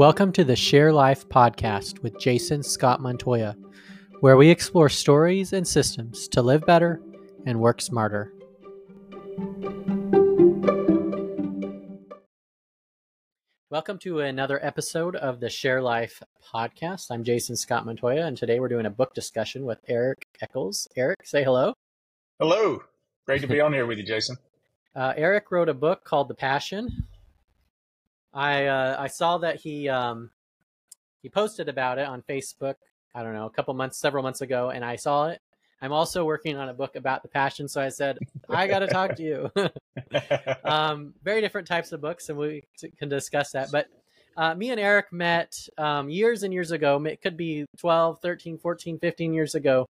Welcome to the Share Life podcast with Jason Scott Montoya, where we explore stories and systems to live better and work smarter. Welcome to another episode of the Share Life podcast. I'm Jason Scott Montoya, and today we're doing a book discussion with Eric Echols. Eric, say hello. Hello. Great to be on here with you, Jason. Uh, Eric wrote a book called The Passion I uh, I saw that he um, he posted about it on Facebook. I don't know, a couple months, several months ago, and I saw it. I'm also working on a book about the passion, so I said I got to talk to you. um, very different types of books, and we can discuss that. But uh, me and Eric met um, years and years ago. It could be 12, 13, 14, 15 years ago.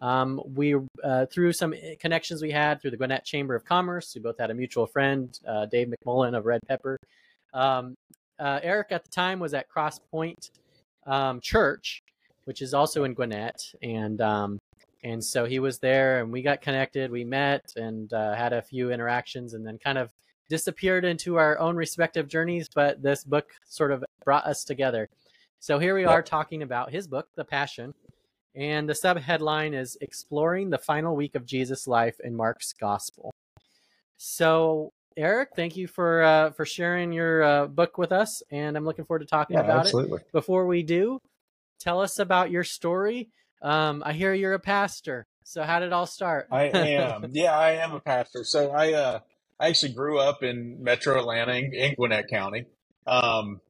Um, we uh, through some connections we had through the Gwinnett Chamber of Commerce. We both had a mutual friend, uh, Dave McMullen of Red Pepper, um, uh, Eric at the time was at Cross Pointe um, Church, which is also in Gwinnett, and um, and so he was there, and we got connected. We met and uh, had a few interactions, and then kind of disappeared into our own respective journeys. But this book sort of brought us together. So here we are talking about his book, The Passion, and the subheadline is "Exploring the Final Week of Jesus' Life in Mark's Gospel." So Eric, thank you for uh, for sharing your uh, book with us, and I'm looking forward to talking yeah, about absolutely. it. Before we do, tell us about your story. Um, I hear you're a pastor, so how did it all start? I am. yeah, I am a pastor. So I uh, I actually grew up in Metro Atlanta in Gwinnett County. Um,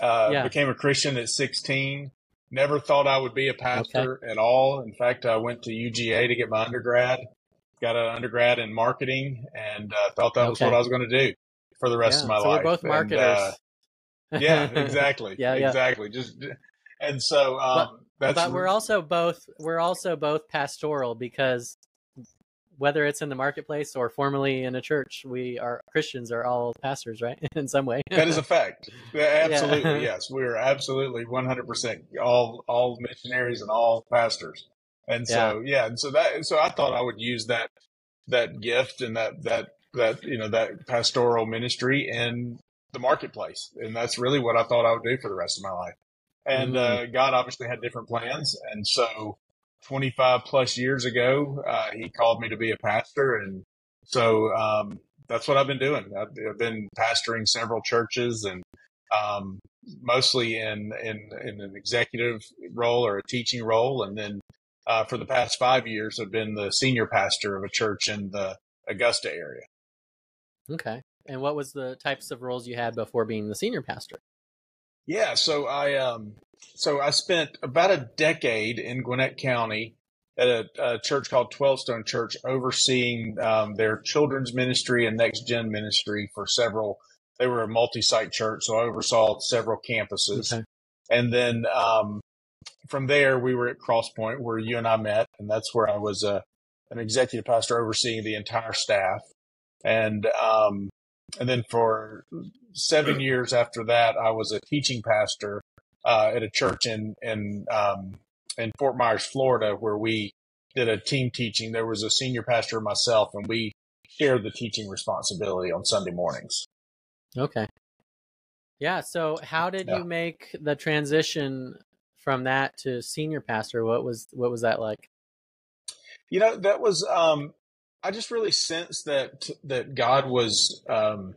uh, yeah. Became a Christian at 16. Never thought I would be a pastor okay. at all. In fact, I went to UGA to get my undergrad got an undergrad in marketing and uh, thought that okay. was what I was going to do for the rest yeah, of my so life. We're both marketers. And, uh, yeah, exactly. yeah, yeah, exactly. Just and so um, but, but we're also both we're also both pastoral because whether it's in the marketplace or formally in a church, we are Christians are all pastors, right? in some way. that is a fact. Absolutely, yeah. yes. We are absolutely one hundred percent all all missionaries and all pastors. And so, yeah. yeah, and so that, so I thought I would use that, that gift and that, that, that, you know, that pastoral ministry in the marketplace. And that's really what I thought I would do for the rest of my life. And, mm-hmm. uh, God obviously had different plans. And so 25 plus years ago, uh, he called me to be a pastor. And so, um, that's what I've been doing. I've, I've been pastoring several churches and, um, mostly in, in, in an executive role or a teaching role. And then uh, for the past five years have been the senior pastor of a church in the Augusta area. Okay. And what was the types of roles you had before being the senior pastor? Yeah, so I um so I spent about a decade in Gwinnett County at a, a church called Twelve Stone Church, overseeing um, their children's ministry and next gen ministry for several. They were a multi-site church, so I oversaw several campuses. Okay. And then um, from there, we were at Cross Pointe where you and I met, and that's where I was uh, an executive pastor overseeing the entire staff. And um, and then for seven years after that, I was a teaching pastor uh, at a church in in um, in Fort Myers, Florida, where we did a team teaching. There was a senior pastor and myself, and we shared the teaching responsibility on Sunday mornings. Okay. Yeah. So, how did yeah. you make the transition from that to senior pastor, what was what was that like? You know, that was um, I just really sensed that that God was um,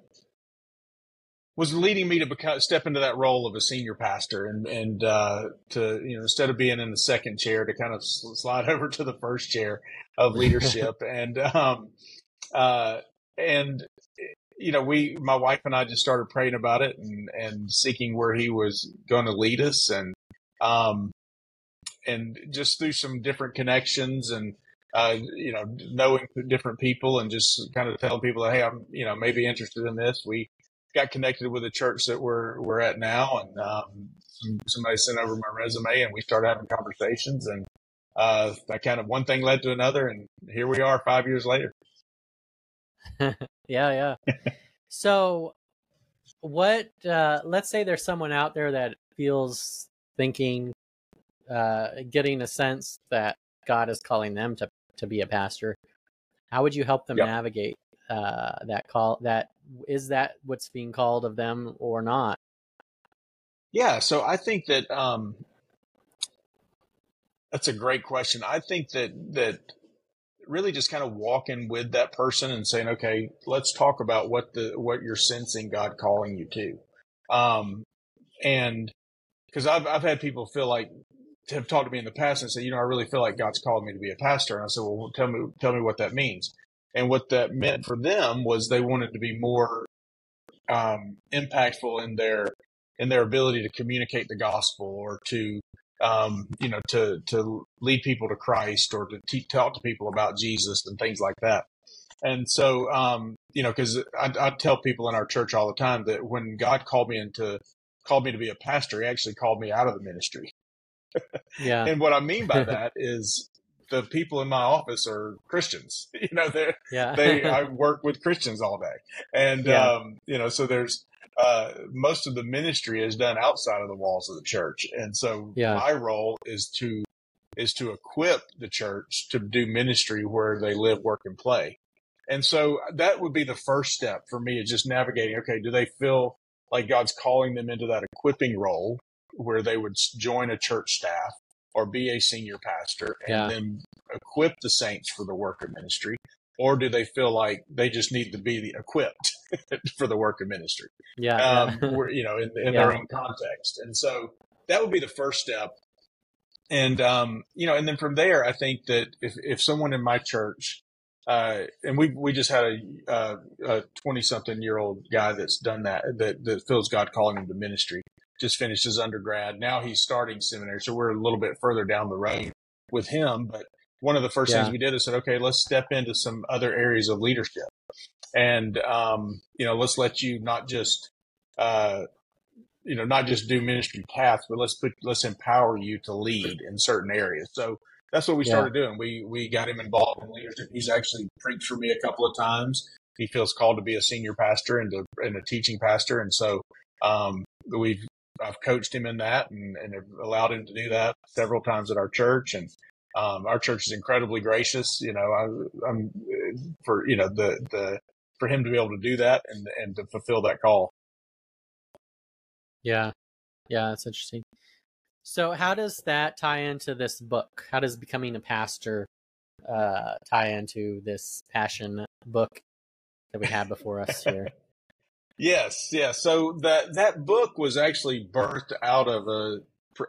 was leading me to become step into that role of a senior pastor and and uh, to you know instead of being in the second chair to kind of slide over to the first chair of leadership and um, uh, and you know we my wife and I just started praying about it and and seeking where he was going to lead us and um, and just through some different connections and uh, you know knowing different people and just kind of telling people that hey I'm you know maybe interested in this. We got connected with the church that we're we're at now, and um, somebody sent over my resume, and we started having conversations, and uh, that kind of one thing led to another, and here we are five years later. yeah, yeah. so, what? Uh, let's say there's someone out there that feels thinking, uh, getting a sense that God is calling them to to be a pastor. How would you help them yep. navigate uh, that call? That is that what's being called of them or not? Yeah, so I think that um, that's a great question. I think that that really just kind of walking with that person and saying, okay, let's talk about what the what you're sensing God calling you to, um, and because I've I've had people feel like have talked to me in the past and say, you know, I really feel like God's called me to be a pastor, and I said, well, tell me tell me what that means. And what that meant for them was they wanted to be more um, impactful in their in their ability to communicate the gospel or to um, you know to to lead people to Christ or to te- talk to people about Jesus and things like that. And so um, you know because I, I tell people in our church all the time that when God called me into called me to be a pastor, He actually called me out of the ministry. yeah. And what I mean by that is the people in my office are Christians. You know, they yeah. they I work with Christians all day, and Yeah. um, you know, so there's uh, most of the ministry is done outside of the walls of the church, and so Yeah. my role is to is to equip the church to do ministry where they live, work, and play. And so that would be the first step for me is just navigating. Okay, do they feel like God's calling them into that equipping role where they would join a church staff or be a senior pastor and Yeah. then equip the saints for the work of ministry? Or do they feel like they just need to be equipped for the work of ministry? yeah. um, yeah. you know, in, in Yeah. their own context. And so that would be the first step. And, um, you know, and then from there, I think that if, if someone in my church, uh, and we, we just had a, uh, a 20 something year old guy that's done that, that, that feels God calling him to ministry, just finished his undergrad. Now he's starting seminary. So we're a little bit further down the road with him. But one of the first Yeah. things we did is said, okay, let's step into some other areas of leadership. And, um, you know, let's let you not just, uh, you know, not just do ministry tasks, but let's put, let's empower you to lead in certain areas. So that's what we Yeah. started doing. We, we got him involved in leadership. He's actually preached for me a couple of times. He feels called to be a senior pastor and, to, and a teaching pastor. And so, um, we've, I've coached him in that and, and have allowed him to do that several times at our church. And, um, our church is incredibly gracious, you know, I, I'm uh, for, you know, the, the, for him to be able to do that and, and to fulfill that call. Yeah. Yeah, that's interesting. So how does that tie into this book? How does becoming a pastor uh tie into this passion book that we have before us here? Yes, yes. So that that book was actually birthed out of a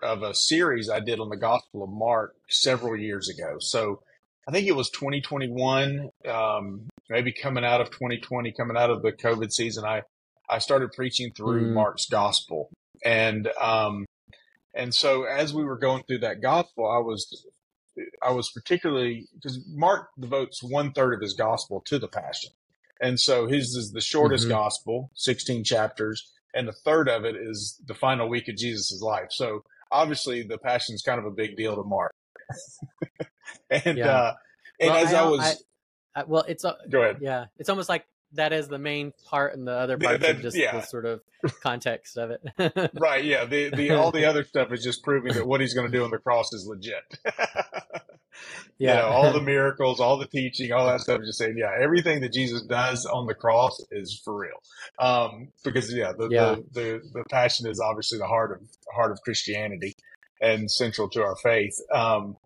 of a series I did on the Gospel of Mark several years ago. So I think it was 2021, um, maybe coming out of 2020, coming out of the COVID season. I I started preaching through Mm. Mark's Gospel, and um, and so as we were going through that Gospel, I was I was particularly because Mark devotes one third of his Gospel to the Passion. And so his is the shortest Mhm. gospel, 16 chapters, and a third of it is the final week of Jesus' life. So obviously the passion is kind of a big deal to Mark. and Yeah. uh and Well, as I I, was I- Uh, well, it's a, go ahead. yeah, it's almost like that is the main part, and the other Yeah, parts that- are just yeah. the sort of context of it. Right, yeah. The the all the other stuff is just proving that what he's going to do on the cross is legit. You Yeah. know, all the miracles, all the teaching, all that stuff. Just saying, yeah, everything that Jesus does on the cross is for real. Um, because yeah, the, Yeah. The, the the passion is obviously the heart of heart of Christianity and central to our faith. Um,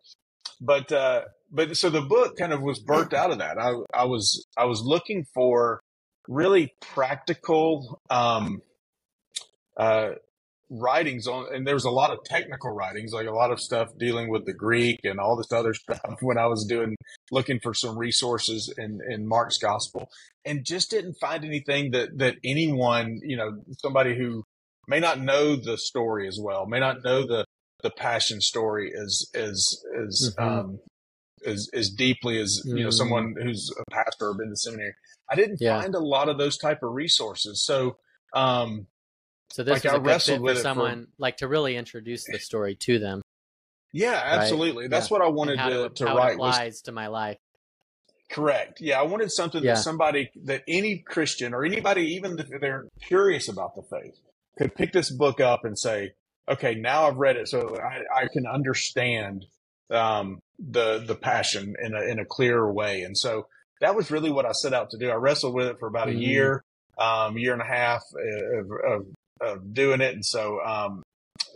but uh, but so the book kind of was birthed out of that. I I was I was looking for really practical um, uh, writings on, and there was a lot of technical writings, like a lot of stuff dealing with the Greek and all this other stuff when I was doing, looking for some resources in, in Mark's gospel and just didn't find anything that, that anyone, you know, somebody who may not know the story as well, may not know the, the passion story as, as, as, Mhm. um, as, as deeply as, you know, Mhm. someone who's a pastor or been to seminary. I didn't Yeah. find a lot of those type of resources. So, um, So this Like, I wrestled with for it for- someone like to really introduce the story to them. Yeah, absolutely. That's Yeah. what I wanted to, it, to how write it was to my life. correct. Yeah, I wanted something Yeah. that somebody that any Christian or anybody even if they're curious about the faith could pick this book up and say, "Okay, now I've read it, so I, I can understand um, the the passion in a in a clearer way." And so that was really what I set out to do. I wrestled with it for about a Mhm. year, um, year and a half of, of, of doing it, and so um,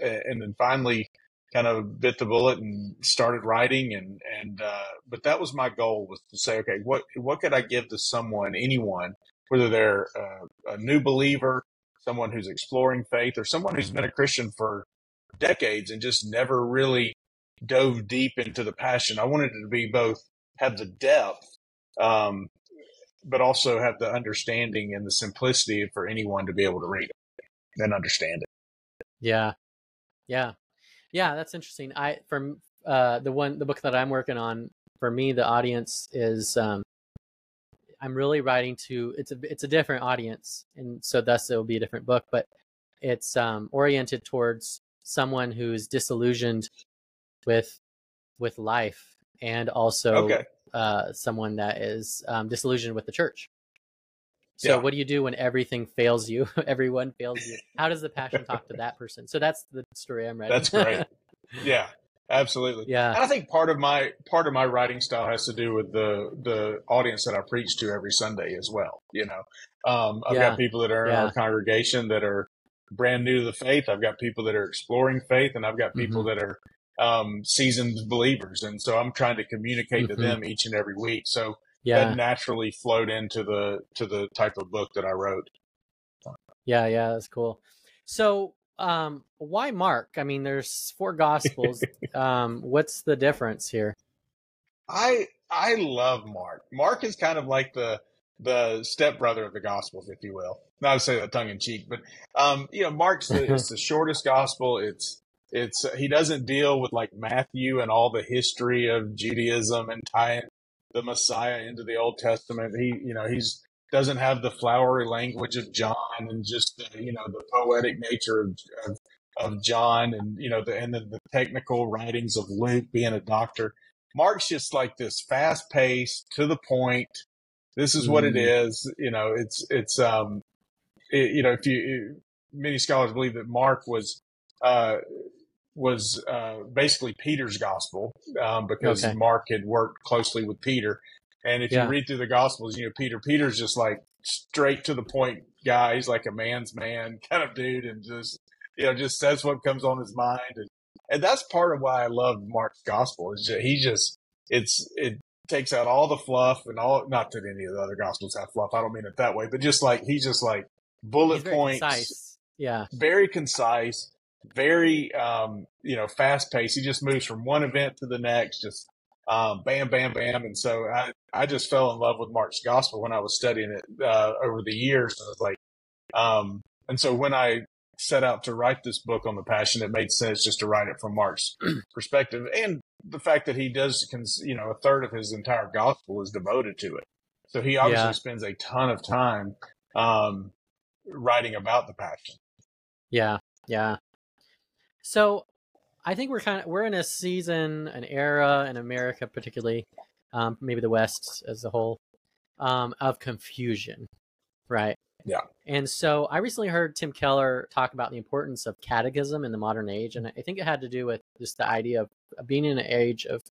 and then finally kind of bit the bullet and started writing and and uh, but that was my goal was to say okay what what could I give to someone anyone whether they're uh, a new believer someone who's exploring faith or someone who's been a Christian for decades and just never really dove deep into the passion. I wanted it to be both have the depth um, but also have the understanding and the simplicity for anyone to be able to read it and understand it. Yeah. Yeah. Yeah, that's interesting. I from uh, the one the book that I'm working on for me, the audience is um, I'm really writing to it's a it's a different audience, and so thus it will be a different book, but it's um, oriented towards someone who's disillusioned with with life and also okay. uh, someone that is um, disillusioned with the church. So Yeah. what do you do when everything fails you? Everyone fails you. How does the passion talk to that person? So that's the story I'm writing. That's great. Yeah, absolutely. yeah. And I think part of my part of my writing style has to do with the the audience that I preach to every Sunday as well. You know, um, I've Yeah. got people that are in Yeah. our congregation that are brand new to the faith. I've got people that are exploring faith, and I've got people Mm-hmm. that are um, seasoned believers. And so I'm trying to communicate Mhm. to them each and every week. So Yeah. that naturally flowed into the to the type of book that I wrote. Yeah, yeah, that's cool. So, um, why Mark? I mean, there's four gospels. um, what's the difference here? I I love Mark. Mark is kind of like the the stepbrother of the Gospels, if you will. Not to say that tongue in cheek, but um, you know, Mark's the, it's the shortest gospel. It's it's he doesn't deal with like Matthew and all the history of Judaism and tying the Messiah into the Old Testament. He you know he's doesn't have the flowery language of John and just the, you know the poetic nature of, of of John and you know the and then the technical writings of Luke being a doctor. Mark's just like this fast paced, to the point. This is what it Mm. is. You know, it's it's um, it, you know, if you many scholars believe that Mark was uh was uh basically Peter's gospel um because Okay. Mark had worked closely with Peter. And if Yeah. you read through the gospels, you know, Peter Peter's just like straight to the point guy. He's like a man's man kind of dude and just you know, just says what comes on his mind and and that's part of why I love Mark's gospel is that he just it's it takes out all the fluff and all not that any of the other gospels have fluff. I don't mean it that way, but just like he's just like bullet points, concise. Yeah, very concise, very um, you know, fast paced. He just moves from one event to the next, just um, bam, bam, bam. And so I, I just fell in love with Mark's gospel when I was studying it uh, over the years. Was like, um, and so when I set out to write this book on the passion, it made sense just to write it from Mark's perspective, and the fact that he does, cons- you know, a third of his entire gospel is devoted to it. So he obviously Yeah. spends a ton of time um, writing about the passion. yeah, yeah. So, I think we're kind of we're in a season, an era in America, particularly, um, maybe the West as a whole, um, of confusion, right? Yeah. And so I recently heard Tim Keller talk about the importance of catechism in the modern age, and I think it had to do with just the idea of of being in an age of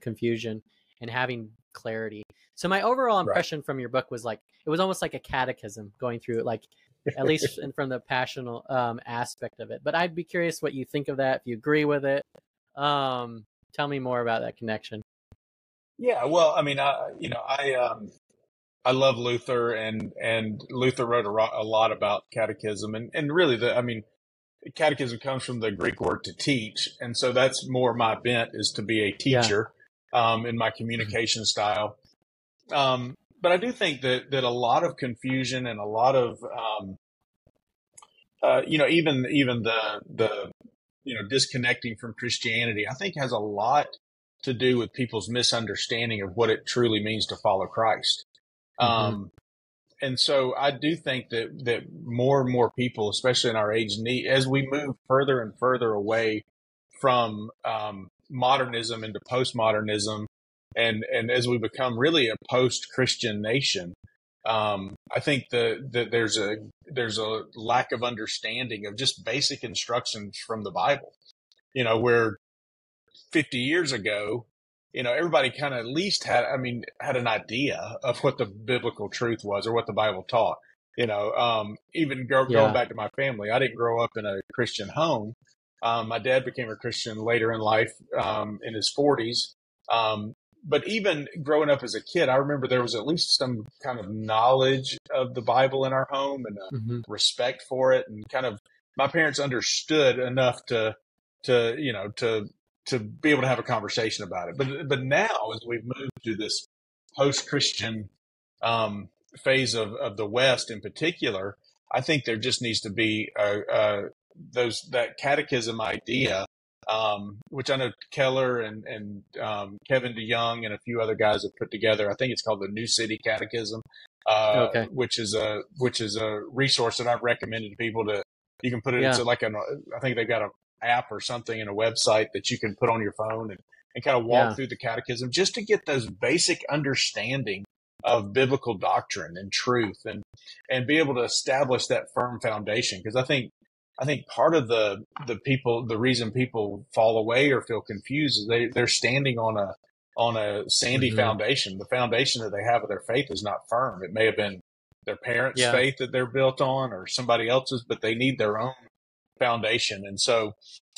confusion and having clarity. So my overall Right. impression from your book was like it was almost like a catechism going through it, like at least in- from the passional um, aspect of it. But I'd be curious what you think of that. If you agree with it, um, tell me more about that connection. Yeah, well, I mean, I you know, I um, I love Luther, and and Luther wrote a, ro- a lot about catechism, and and really, the I mean, catechism comes from the Greek word to teach, and so that's more my bent is to be a Yeah. teacher, um, in my communication style. Um, but I do think that that a lot of confusion and a lot of um, uh, you know, even even the the you know disconnecting from Christianity, I think has a lot to do with people's misunderstanding of what it truly means to follow Christ. Mhm. Um, and so I do think that that more and more people, especially in our age, need as we move further and further away from um, modernism into postmodernism, and and as we become really a post-Christian nation, um, I think that that there's a there's a lack of understanding of just basic instructions from the Bible. You know, where 50 years ago, you know, everybody kind of at least had, I mean, had an idea of what the biblical truth was or what the Bible taught. You know, um, even go, Yeah. going back to my family, I didn't grow up in a Christian home, Um, my dad became a Christian later in life, um, in his 40s. Um, but even growing up as a kid, I remember there was at least some kind of knowledge of the Bible in our home and mm-hmm. respect for it, and kind of my parents understood enough to to you know to to be able to have a conversation about it. But but now, as we've moved to this post Christian um, phase of of the West, in particular, I think there just needs to be a, a, those that catechism idea, um, which I know Keller and and um, Kevin DeYoung and a few other guys have put together. I think it's called the New City Catechism, uh, okay. which is a which is a resource that I've recommended to people to. You can put it yeah. into like an. I think they've got an app or something in a website that you can put on your phone and, and kind of walk yeah. through the catechism just to get those basic understanding of biblical doctrine and truth and and be able to establish that firm foundation because I think I think part of the the people the reason people fall away or feel confused is they they're standing on a on a sandy mm-hmm. foundation. The foundation that they have of their faith is not firm. It may have been their parents' yeah. faith that they're built on or somebody else's, but they need their own foundation. And so,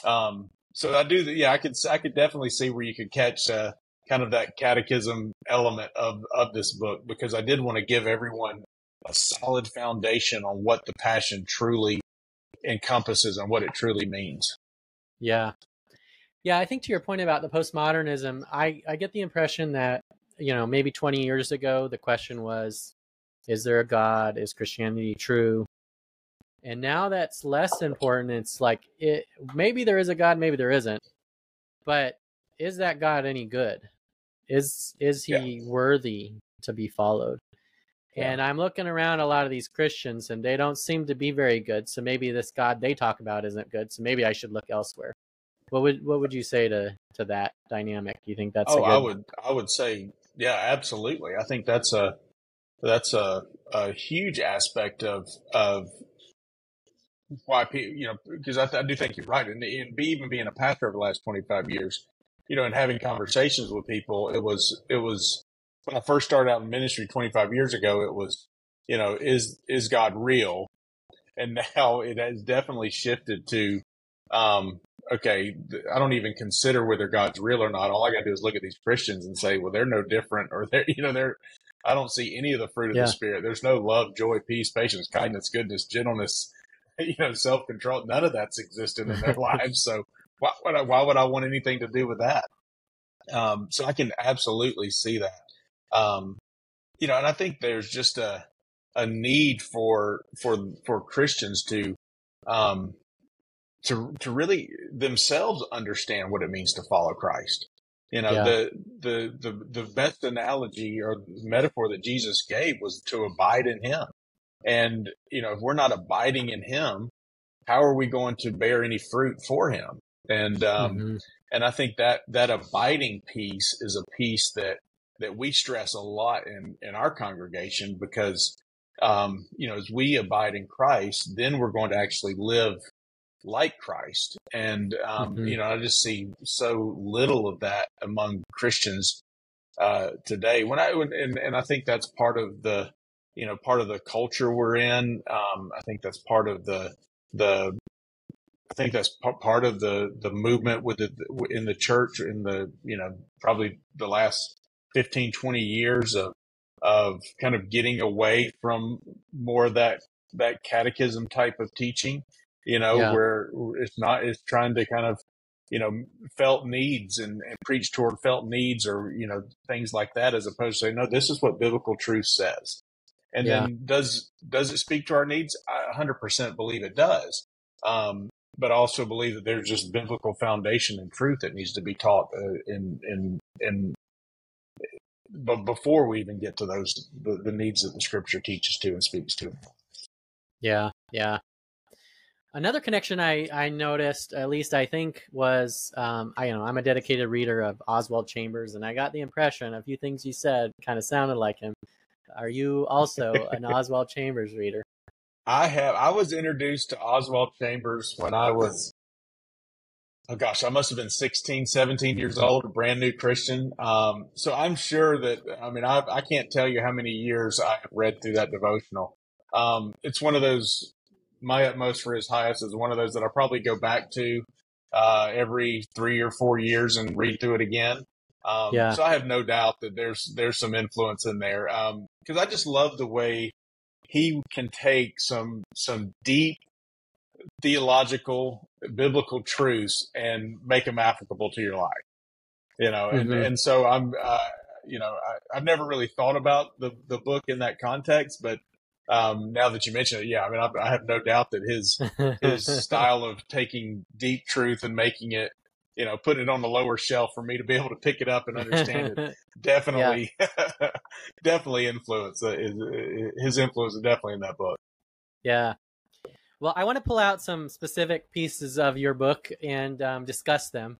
um, so I do, yeah, I could, I could definitely see where you could catch, uh, kind of that catechism element of, of this book because I did want to give everyone a solid foundation on what the passion truly encompasses and what it truly means. Yeah. Yeah. I think to your point about the postmodernism, I, I get the impression that, you know, maybe 20 years ago, the question was, is there a God? Is Christianity true? And now that's less important. It's like it maybe there is a God, maybe there isn't. But is that God any good? Is is he yeah. worthy to be followed? Yeah. And I'm looking around a lot of these Christians and they don't seem to be very good. So maybe this God they talk about isn't good. So maybe I should look elsewhere. What would what would you say to to that dynamic? You think that's Oh, I would I would say yeah, absolutely. I think that's a that's a a huge aspect of of why people, you know, because I, I, do think you're right. And, and be, even being a pastor over the last 25 years, you know, and having conversations with people, it was, it was when I first started out in ministry 25 years ago, it was, you know, is, is God real? And now it has definitely shifted to, um, okay, I don't even consider whether God's real or not. All I got to do is look at these Christians and say, well, they're no different or they're, you know, they're, I don't see any of the fruit of yeah. the spirit. There's no love, joy, peace, patience, kindness, goodness, gentleness, you know, self control. None of that's existed in their lives. So why would I, why would I want anything to do with that? Um, so I can absolutely see that. Um, you know, and I think there's just a, a need for, for, for Christians to, um, to, to really themselves understand what it means to follow Christ. You know, yeah. the, the, the, the best analogy or metaphor that Jesus gave was to abide in him. And, you know, if we're not abiding in him, how are we going to bear any fruit for him? And, um, mm-hmm. and I think that, that abiding piece is a piece that, that we stress a lot in, in our congregation because, um, you know, as we abide in Christ, then we're going to actually live like Christ. And, um, mm-hmm. you know, I just see so little of that among Christians, uh, today when I, and, and I think that's part of the, you know, part of the culture we're in. Um, I think that's part of the, the, I think that's p- part of the, the movement with the, in the church in the, you know, probably the last 15, 20 years of, of kind of getting away from more of that, that catechism type of teaching, you know, yeah. where it's not, it's trying to kind of, you know, felt needs and, and preach toward felt needs or, you know, things like that, as opposed to no, this is what biblical truth says. And yeah. then does does it speak to our needs? I 100% believe it does. Um, but also believe that there's just biblical foundation and truth that needs to be taught uh, in in in but before we even get to those the, the needs that the scripture teaches to and speaks to. Yeah, yeah. Another connection I, I noticed, at least I think, was um, I you know I'm a dedicated reader of Oswald Chambers, and I got the impression a few things you said kind of sounded like him. Are you also an Oswald Chambers reader? I have. I was introduced to Oswald Chambers when I was, oh gosh, I must have been 16, 17 years old, a brand new Christian. Um, so I'm sure that, I mean, I, I can't tell you how many years I have read through that devotional. Um, it's one of those, my utmost for his highest is one of those that I probably go back to uh, every three or four years and read through it again. Um, Yeah. So I have no doubt that there's there's some influence in there because I just love the way he can take some some deep theological biblical truths and make them applicable to your life. You know, and Mhm. and so I'm uh, you know I, I've never really thought about the the book in that context, but um, now that you mention it, yeah, I mean I, I have no doubt that his his style of taking deep truth and making it, you know, putting it on the lower shelf for me to be able to pick it up and understand it. Definitely, definitely influence. Uh, his, his influence is definitely in that book. Yeah. Well, I want to pull out some specific pieces of your book and um, discuss them.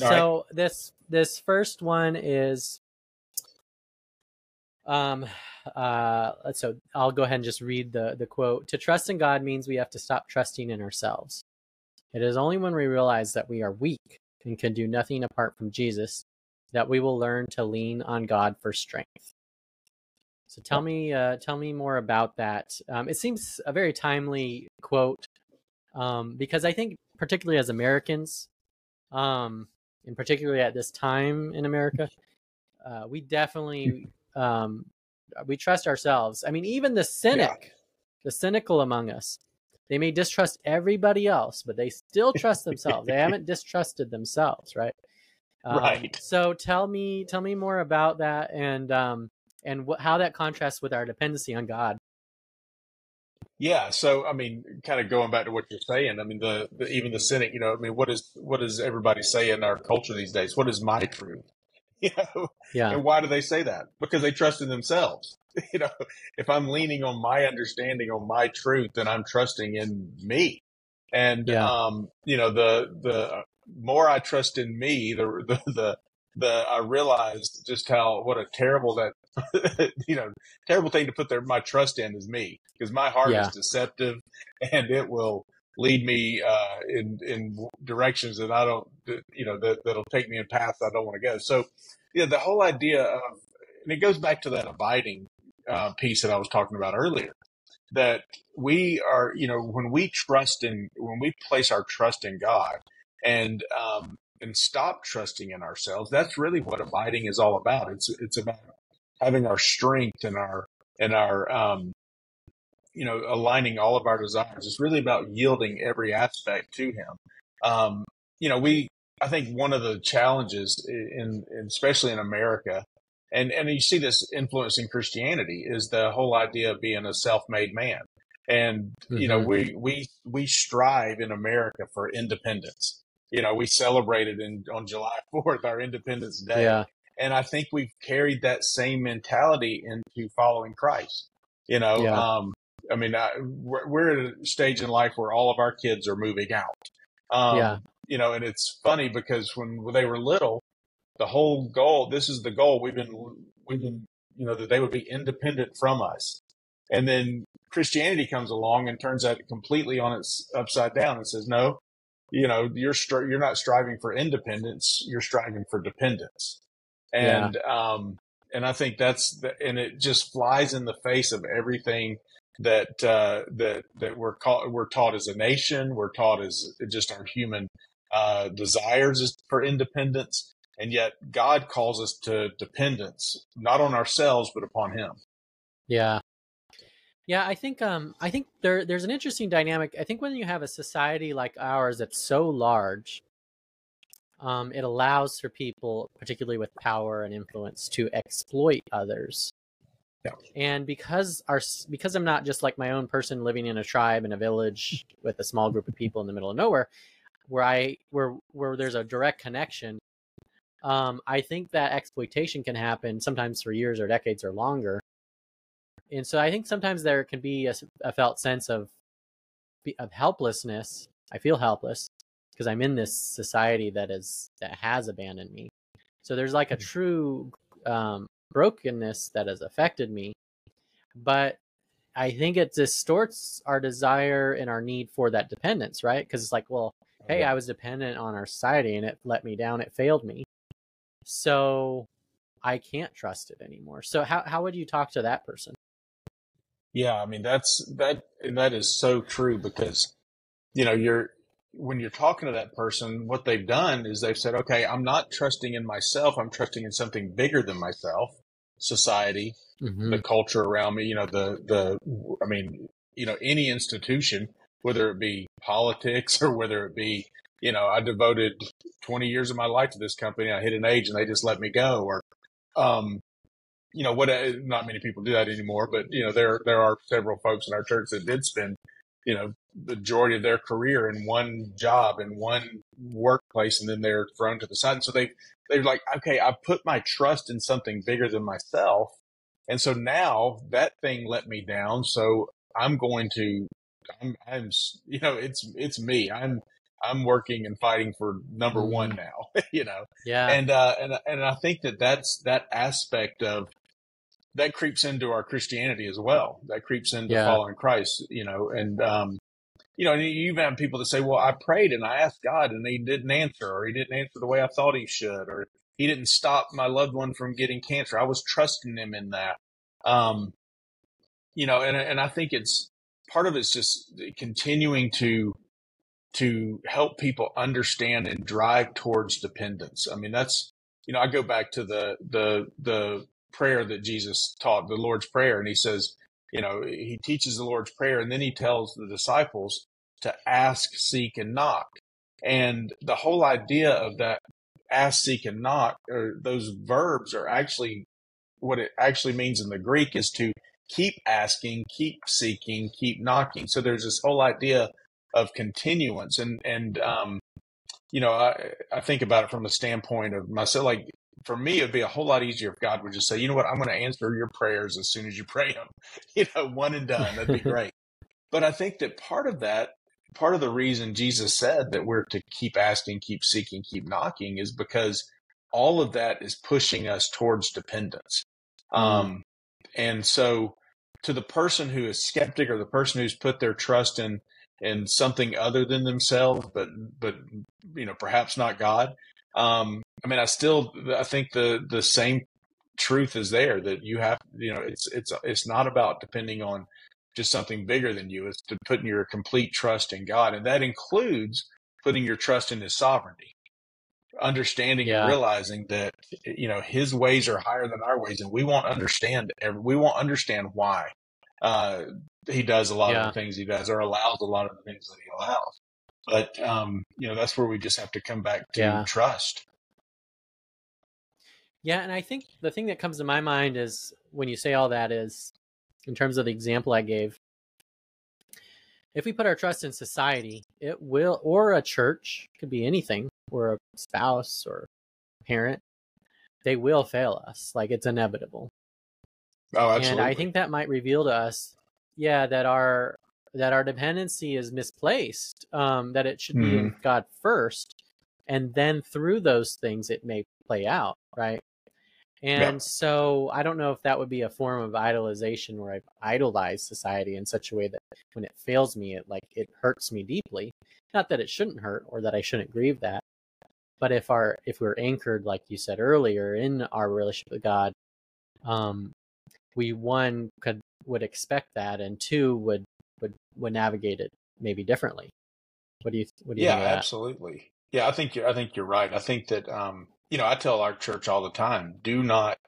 All So this this first one is um uh so I'll go ahead and just read the the quote. To trust in God means we have to stop trusting in ourselves. It is only when we realize that we are weak and can do nothing apart from Jesus that we will learn to lean on God for strength. So tell me, uh, tell me more about that. Um, it seems a very timely quote um, because I think, particularly as Americans, um, and particularly at this time in America, uh, we definitely um, we trust ourselves. I mean, even the cynic, the cynical among us, they may distrust everybody else, but they still trust themselves. they haven't distrusted themselves, right? Um, Right. So tell me, tell me more about that, and um, and wh- how that contrasts with our dependency on God. Yeah. So, I mean, kind of going back to what you're saying, I mean, the, the even the cynic, you know, I mean, what is what does everybody say in our culture these days? What is my truth? You know, Yeah, and why do they say that? Because they trust in themselves. You know, if I'm leaning on my understanding on my truth, then I'm trusting in me. And Yeah. um, you know, the the more I trust in me, the the the, the I realize just how what a terrible that you know terrible thing to put their my trust in is me because my heart Yeah. is deceptive and it will lead me uh, in in directions that I don't you know that that'll take me in paths I don't want to go. So yeah, the whole idea of and it goes back to that abiding uh, piece that I was talking about earlier. That we are, you know, when we trust in, when we place our trust in God, and um, and stop trusting in ourselves, that's really what abiding is all about. It's it's about having our strength and our and our um, you know aligning all of our desires. It's really about yielding every aspect to Him. Um, you know, we I think one of the challenges in, in especially in America and and you see this influence in Christianity is the whole idea of being a self-made man. And you know, Mhm. we we we strive in America for independence. You know, we celebrated in on July 4th our Independence Day. yeah, And I think we've carried that same mentality into following Christ. You know, Yeah. um, I mean, I, we're, we're at a stage in life where all of our kids are moving out. Um, Yeah. You know, and it's funny because when they were little, the whole goal, this is the goal we've been, we've been, you know, that they would be independent from us. And then Christianity comes along and turns that completely on its upside down and says, no, you know, you're, stri- you're not striving for independence. You're striving for dependence. And, um, and I think that's the, and it just flies in the face of everything that, uh, that, that we're caught, we're taught as a nation. We're taught as just our human, uh, desires is for independence. And yet God calls us to dependence, not on ourselves, but upon him. yeah, yeah. I think um, I think there there's an interesting dynamic. I think when you have a society like ours that's so large, um, it allows for people, particularly with power and influence, to exploit others. Yeah. And because our because I'm not just like my own person living in a tribe in a village with a small group of people in the middle of nowhere, where I where where there's a direct connection, um, I think that exploitation can happen sometimes for years or decades or longer. And so I think sometimes there can be a felt sense of of helplessness. I feel helpless because I'm in this society that is that has abandoned me. So there's like a true um, brokenness that has affected me, but I think it distorts our desire and our need for that dependence, right? Because it's like, well, hey, I was dependent on our society and it let me down, it failed me, so I can't trust it anymore. So how how would you talk to that person? Yeah, I mean that's that that is so true because you know you're when you're talking to that person, what they've done is they've said, okay, I'm not trusting in myself. I'm trusting in something bigger than myself, society, Mhm. the culture around me, you know, the, the, I mean, you know, any institution, whether it be politics or whether it be, you know, I devoted 20 years of my life to this company. I hit an age and they just let me go or, um, you know, what, uh, not many people do that anymore, but, you know, there, there are several folks in our church that did spend, you know, the majority of their career in one job in one workplace and then they're thrown to the side. And so they, they're like, okay, I put my trust in something bigger than myself. And so now that thing let me down. So I'm going to, I'm, I'm, you know, it's, it's me. I'm, I'm working and fighting for number Mhm. one now, you know, Yeah. and, uh, and, and I think that that's, that aspect of, that creeps into our Christianity as well. That creeps into Yeah. following Christ, you know, and, um, you know, you even have had people that say, well, I prayed and I asked God and he didn't answer, or he didn't answer the way I thought he should, or he didn't stop my loved one from getting cancer. I was trusting him in that. Um, you know, and, and I think it's part of it's just continuing to, to help people understand and drive towards dependence. I mean, that's, you know, I go back to the, the, the prayer that Jesus taught, the Lord's Prayer, and he says, you know, he teaches the Lord's Prayer and then he tells the disciples to ask, seek, and knock. And the whole idea of that ask, seek, and knock, or those verbs are actually what it actually means in the Greek is to keep asking, keep seeking, keep knocking. So there's this whole idea of continuance. And, and, um, you know, I, I think about it from the standpoint of myself, like for me, it'd be a whole lot easier if God would just say, you know what, I'm going to answer your prayers as soon as you pray them, you know, one and done. That'd be great. but I think that part of that, part of the reason Jesus said that we're to keep asking, keep seeking, keep knocking is because all of that is pushing us towards dependence. Um, and so to the person who is skeptic or the person who's put their trust in, in something other than themselves, but, but, you know, perhaps not God. Um, I mean, I still, I think the, the same truth is there that you have, you know, it's, it's, it's not about depending on just something bigger than you. It's to putting your complete trust in God. And that includes putting your trust in his sovereignty, understanding Yeah. and realizing that, you know, his ways are higher than our ways and we won't understand, we won't understand why, uh, he does a lot Yeah. of the things he does or allows a lot of the things that he allows. But, um, you know, that's where we just have to come back to Yeah. trust. Yeah, and I think the thing that comes to my mind is when you say all that is in terms of the example I gave. If we put our trust in society, it will or a church, could be anything, or a spouse or parent, they will fail us. Like it's inevitable. Oh, absolutely. And. I think that might reveal to us, yeah, that our that our dependency is misplaced. Um, that it should be in God first, and then through those things it may play out, right? And so I don't know if that would be a form of idolization where I've idolized society in such a way that when it fails me, it like it hurts me deeply. Not that it shouldn't hurt or that I shouldn't grieve that, but if our if we're anchored, like you said earlier, in our relationship with God, um, we one could would expect that, and two would would navigate it maybe differently. What do you what do you yeah, think of that? absolutely. Yeah, I think you're, I think you're right. I think that, um, you know, I tell our church all the time, do not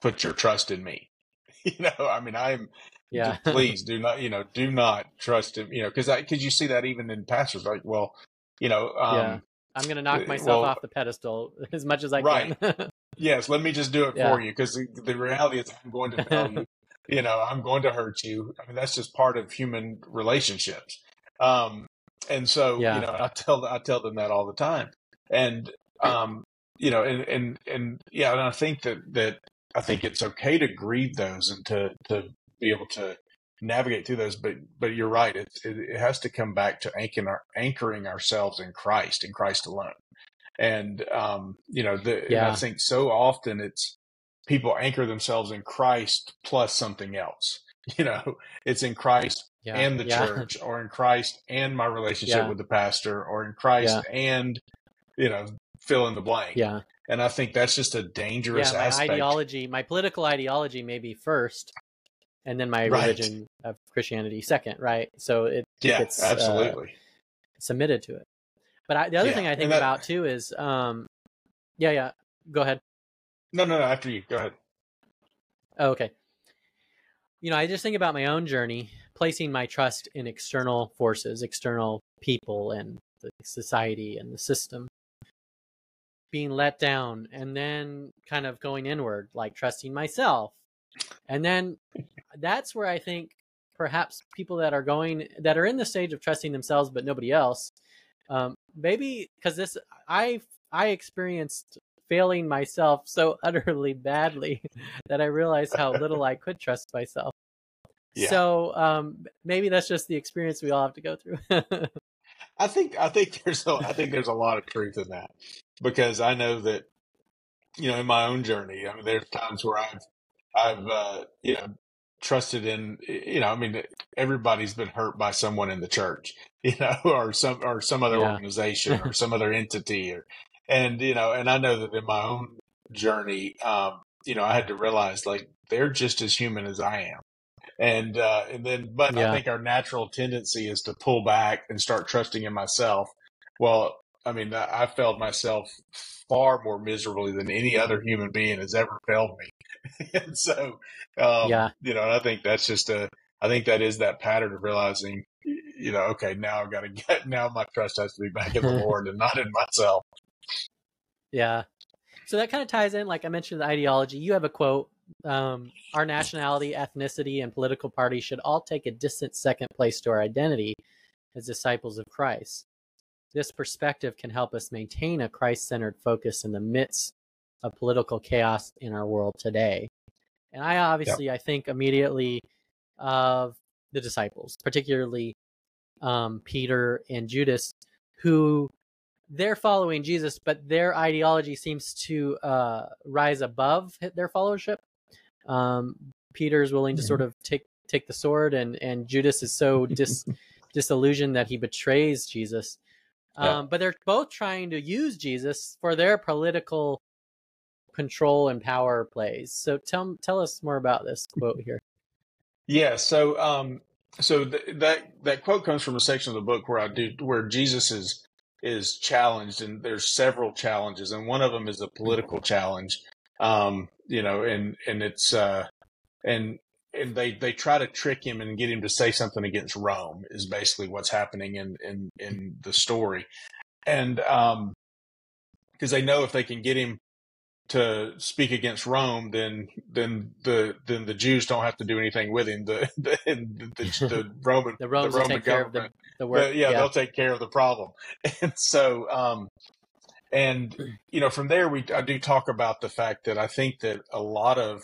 put your trust in me. You know, I mean, I'm, Yeah, please do not, you know, do not trust him, you know, cause I, cause you see that even in pastors, like, well, you know, um, Yeah. I'm gonna knock uh, myself well, off the pedestal as much as I can. Right. can. yes, let me just do it Yeah. for you. Cause the, the reality is I'm going to fail you. You know, I'm going to hurt you. I mean, that's just part of human relationships. Um, and so, Yeah. you know, I tell, I tell them that all the time. And, um, you know, and, and, and yeah, and I think that, that I think it's okay to grieve those and to, to be able to navigate through those. But, but you're right. It, it, it has to come back to anchoring, our, anchoring ourselves in Christ, in Christ alone. And, um, you know, the, and I think so often it's, people anchor themselves in Christ plus something else. You know, it's in Christ yeah, and the yeah. church, or in Christ and my relationship Yeah. with the pastor, or in Christ and, you know, fill in the blank. Yeah, And I think that's just a dangerous yeah. My aspect. ideology, my political ideology, may be first, and then my Right. religion of Christianity second. Right. So it yeah, it's, uh, absolutely. submitted to it. But I, the other thing I think that- about too is, um, yeah, yeah. Go ahead. No, no, no. After you, go ahead. Oh, okay. You know, I just think about my own journey, placing my trust in external forces, external people, and the society and the system, being let down, and then kind of going inward, like trusting myself. And then that's where I think perhaps people that are going, that are in the stage of trusting themselves, but nobody else, um, maybe because this, I, I experienced failing myself so utterly badly that I realized how little I could trust myself. Yeah. So um, maybe that's just the experience we all have to go through. I think I think there's a I think there's a lot of truth in that because I know that you know in my own journey I mean there's times where I've I've uh, you know trusted in you know I mean everybody's been hurt by someone in the church you know or some or some other Yeah. organization or some other entity or and you know and I know that in my own journey um you know I had to realize like they're just as human as I am and uh and then but Yeah. I think our natural tendency is to pull back and start trusting in myself well I mean I, failed myself far more miserably than any other human being has ever failed me and so um Yeah. you know and I think that's just a I think that is that pattern of realizing you know okay now I've got to get now my trust has to be back in the Lord and not in myself Yeah. So that kind of ties in, like I mentioned, the ideology. You have a quote um, Our nationality, ethnicity, and political party should all take a distant second place to our identity as disciples of Christ. This perspective can help us maintain a Christ centered focus in the midst of political chaos in our world today. And I obviously, I think immediately of the disciples, particularly um, Peter and Judas, who they're following Jesus, but their ideology seems to uh, rise above their followership. Um, Peter's willing to sort of take take the sword, and and Judas is so dis disillusioned that he betrays Jesus. Um, Yeah. But they're both trying to use Jesus for their political control and power plays. So tell tell us more about this quote here. Yeah. So, um, so th- that that quote comes from a section of the book where I do where Jesus is is challenged, and there's several challenges, and one of them is a political challenge. Um, you know, and and it's uh, and and they they try to trick him and get him to say something against Rome is basically what's happening in in in the story, and um, because they know if they can get him to speak against Rome, then then the then the Jews don't have to do anything with him. The the, the, the Roman The will Roman take care of the, government, the work. the- yeah, they'll take care of the problem. And so, um, and you know, from there we I do talk about the fact that I think that a lot of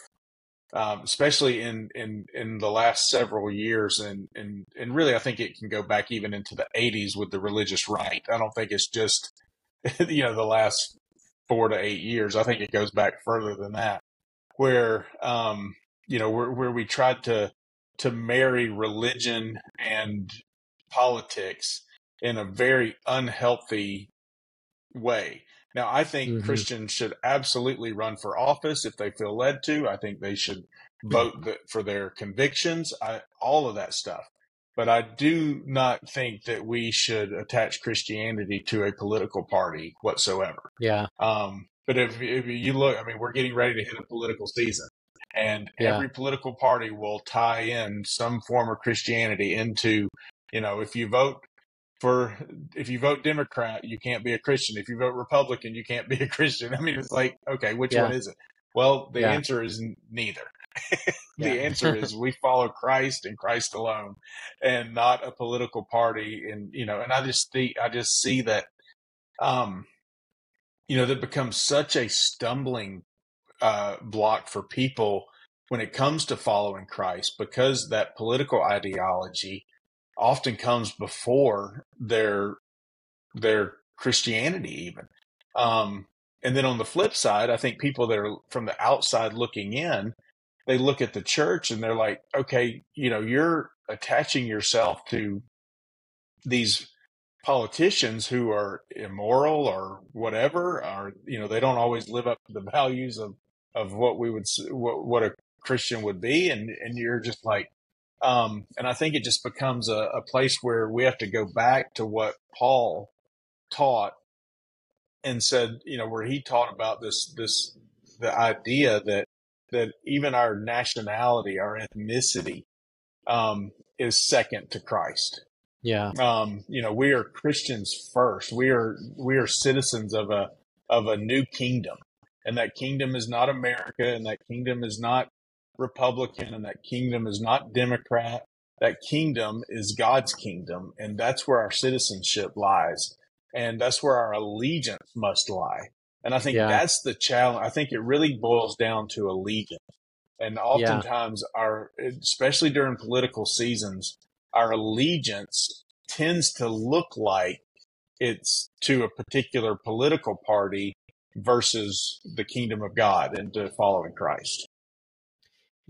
um, especially in, in, in the last several years, and, and, and really, I think it can go back even into the 80s with the religious right. I don't think it's just, you know, the last four to eight years. I think it goes back further than that, where, um, you know, where, where we tried to, to marry religion and politics in a very unhealthy way. Now, I think Mhm. Christians should absolutely run for office if they feel led to. I think they should vote th- for their convictions, I, all of that stuff. But I do not think that we should attach Christianity to a political party whatsoever. Yeah. Um, but if, if you look, I mean, we're getting ready to hit a political season, and Yeah. every political party will tie in some form of Christianity into, you know, if you vote for, if you vote Democrat, you can't be a Christian. If you vote Republican, you can't be a Christian. I mean, it's like, okay, which Yeah. one is it? Well, the Yeah. answer is neither. The answer is we follow Christ and Christ alone, and not a political party. And you know, and I just think I just see that, um, you know, that becomes such a stumbling uh, block for people when it comes to following Christ because that political ideology often comes before their their Christianity even. Um, and then on the flip side, I think people that are from the outside looking in, they look at the church and they're like, okay, you know, you're attaching yourself to these politicians who are immoral or whatever, or, you know, they don't always live up to the values of, of what we would, what, what a Christian would be. And, and you're just like, Um, and I think it just becomes a, a place where we have to go back to what Paul taught and said, you know, where he taught about this, this, the idea that, that even our nationality, our ethnicity, um, is second to Christ. Yeah. Um, you know, we are Christians first. We are, we are citizens of a, of a new kingdom. And that kingdom is not America and that kingdom is not Republican and that kingdom is not Democrat. That kingdom is God's kingdom. And that's where our citizenship lies. And that's where our allegiance must lie. And I think yeah. that's the challenge. I think it really boils down to allegiance. And oftentimes yeah. our, especially during political seasons, our allegiance tends to look like it's to a particular political party versus the kingdom of God and to following Christ.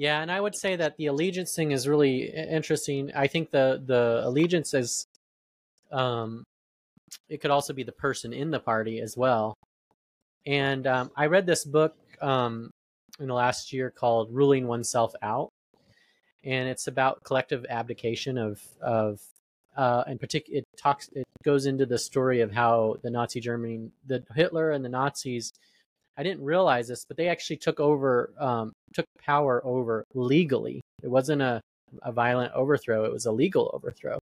Yeah, and I would say that the allegiance thing is really interesting. I think the the allegiance is, um, it could also be the person in the party as well. And um, I read this book um, in the last year called "Ruling Oneself Out," and it's about collective abdication of of uh, in particular, it talks, it goes into the story of how the Nazi Germany, the Hitler and the Nazis. I didn't realize this, but they actually took over, um, took power over legally. It wasn't a, a violent overthrow; it was a legal overthrow.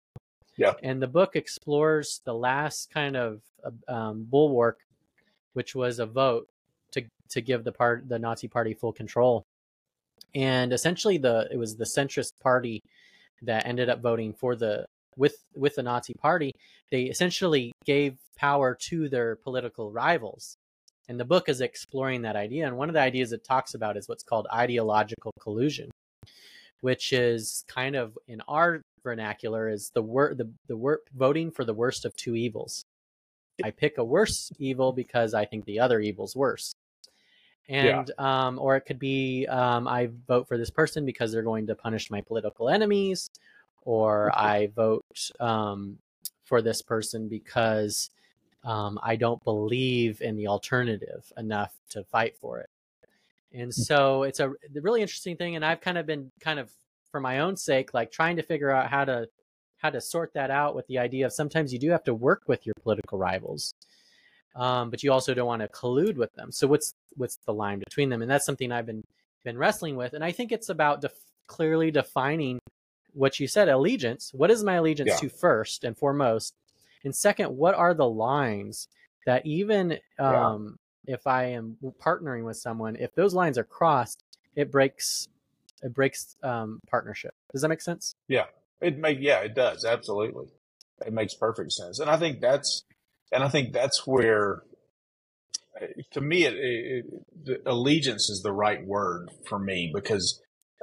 Yeah. And the book explores the last kind of um, bulwark, which was a vote to to give the part the Nazi Party full control. And essentially, the it was the centrist party that ended up voting for the with with the Nazi Party, they essentially gave power to their political rivals. And the book is exploring that idea. And one of the ideas it talks about is what's called ideological collusion, which is kind of in our vernacular is the wor- the the wor- voting for the worst of two evils. I pick a worse evil because I think the other evil's worse. And yeah. um, or it could be um, I vote for this person because they're going to punish my political enemies, or I vote um, for this person because um, I don't believe in the alternative enough to fight for it. And mm. so it's a really interesting thing. And I've kind of been kind of for my own sake, like trying to figure out how to how to sort that out with the idea of sometimes you do have to work with your political rivals, um, but you also don't want to collude with them. So what's what's the line between them? And that's something I've been been wrestling with. And I think it's about def- clearly defining what you said allegiance what is my allegiance yeah. to first and foremost and second what are the lines that even um, yeah. if i am partnering with someone if those lines are crossed it breaks it breaks um, partnership. Does that make sense? Yeah. It make yeah it does absolutely. It makes perfect sense. And i think that's and i think that's where to me it, it, it allegiance is the right word for me because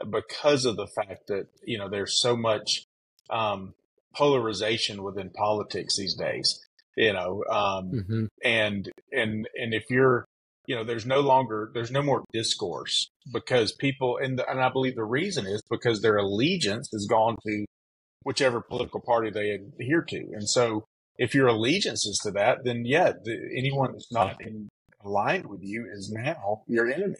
because of the fact that you know there's so much um, polarization within politics these days. You know, um, mm-hmm. and and and if you're you know there's no longer there's no more discourse because people and the, and I believe the reason is because their allegiance has gone to whichever political party they adhere to, and so if your allegiance is to that, then yeah, the, anyone that's not in, aligned with you is now your enemy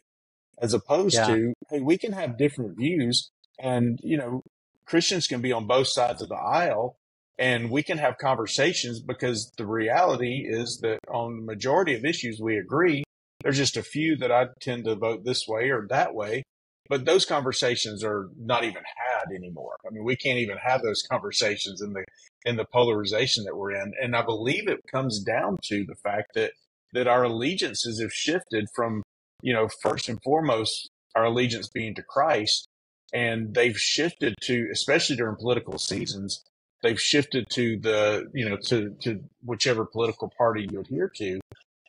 as opposed yeah. to, hey, we can have different views and, you know, Christians can be on both sides of the aisle and we can have conversations because the reality is that on the majority of issues we agree. There's just a few that I tend to vote this way or that way, but those conversations are not even had anymore. I mean, we can't even have those conversations in the in the polarization that we're in. And I believe it comes down to the fact that that our allegiances have shifted from you know, first and foremost, our allegiance being to Christ. And they've shifted to, especially during political seasons, they've shifted to the, you know, to, to whichever political party you adhere to.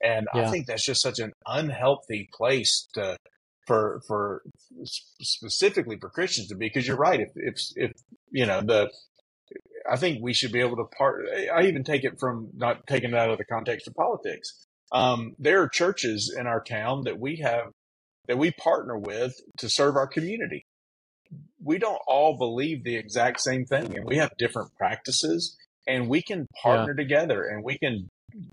And yeah. I think that's just such an unhealthy place to, for, for specifically for Christians to be, because you're right. If, if, if, you know, the, I think we should be able to part. I even take it from not taking it out of the context of politics. Um, there are churches in our town that we have that we partner with to serve our community. We don't all believe the exact same thing, and we have different practices, and we can partner yeah. together, and we can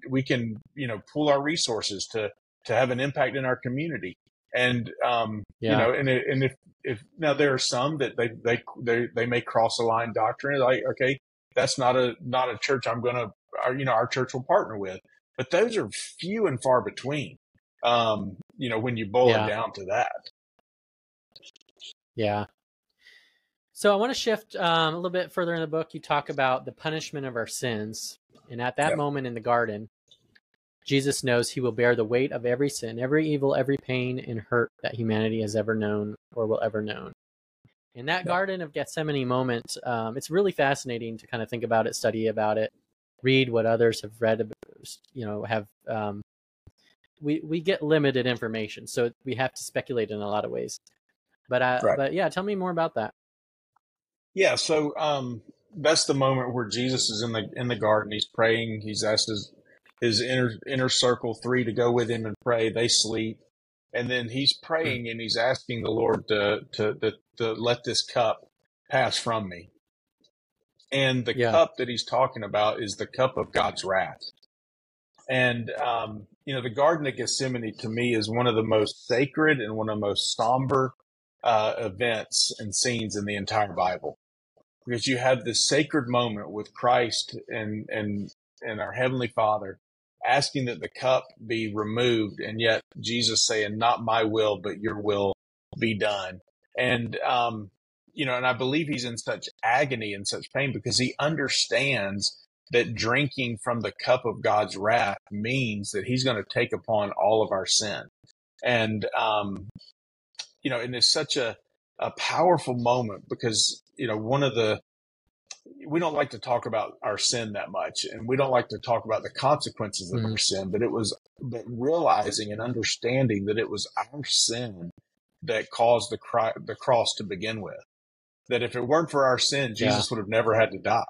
we can you know pool our resources to to have an impact in our community. And um, yeah. you know, and and if if now there are some that they they they, they may cross a line doctrine like okay that's not a not a church I'm going to you know our church will partner with, but those are few and far between. Um, you know when you boil yeah. it down to that. Yeah. So I want to shift um, a little bit further in the book. You talk about the punishment of our sins, and at that yep. moment in the garden, Jesus knows he will bear the weight of every sin, every evil, every pain and hurt that humanity has ever known or will ever know. In that Garden of Gethsemane moment, um, it's really fascinating to kind of think about it, study about it, read what others have read, you know, have. Um, we, we get limited information, so we have to speculate in a lot of ways. But uh, right. but yeah, tell me more about that. Yeah, so um, that's the moment where Jesus is in the in the garden. He's praying. He's asked his his inner inner circle three to go with him and pray. They sleep, and then he's praying and he's asking the Lord to to to, to let this cup pass from me. And the yeah. cup that he's talking about is the cup of God's wrath. And um, you know, the Garden of Gethsemane to me is one of the most sacred and one of the most somber uh, events and scenes in the entire Bible, because you have this sacred moment with Christ and and and our Heavenly Father, asking that the cup be removed, and yet Jesus saying, "Not my will, but your will be done." And um, you know, and I believe he's in such agony and such pain because he understands that drinking from the cup of God's wrath means that he's going to take upon all of our sin. And um, you know, and it's such a a powerful moment because you know one of the we don't like to talk about our sin that much and we don't like to talk about the consequences of mm-hmm. our sin but it was but realizing and understanding that it was our sin that caused the cry, the cross to begin with that if it weren't for our sin jesus yeah. would have never had to die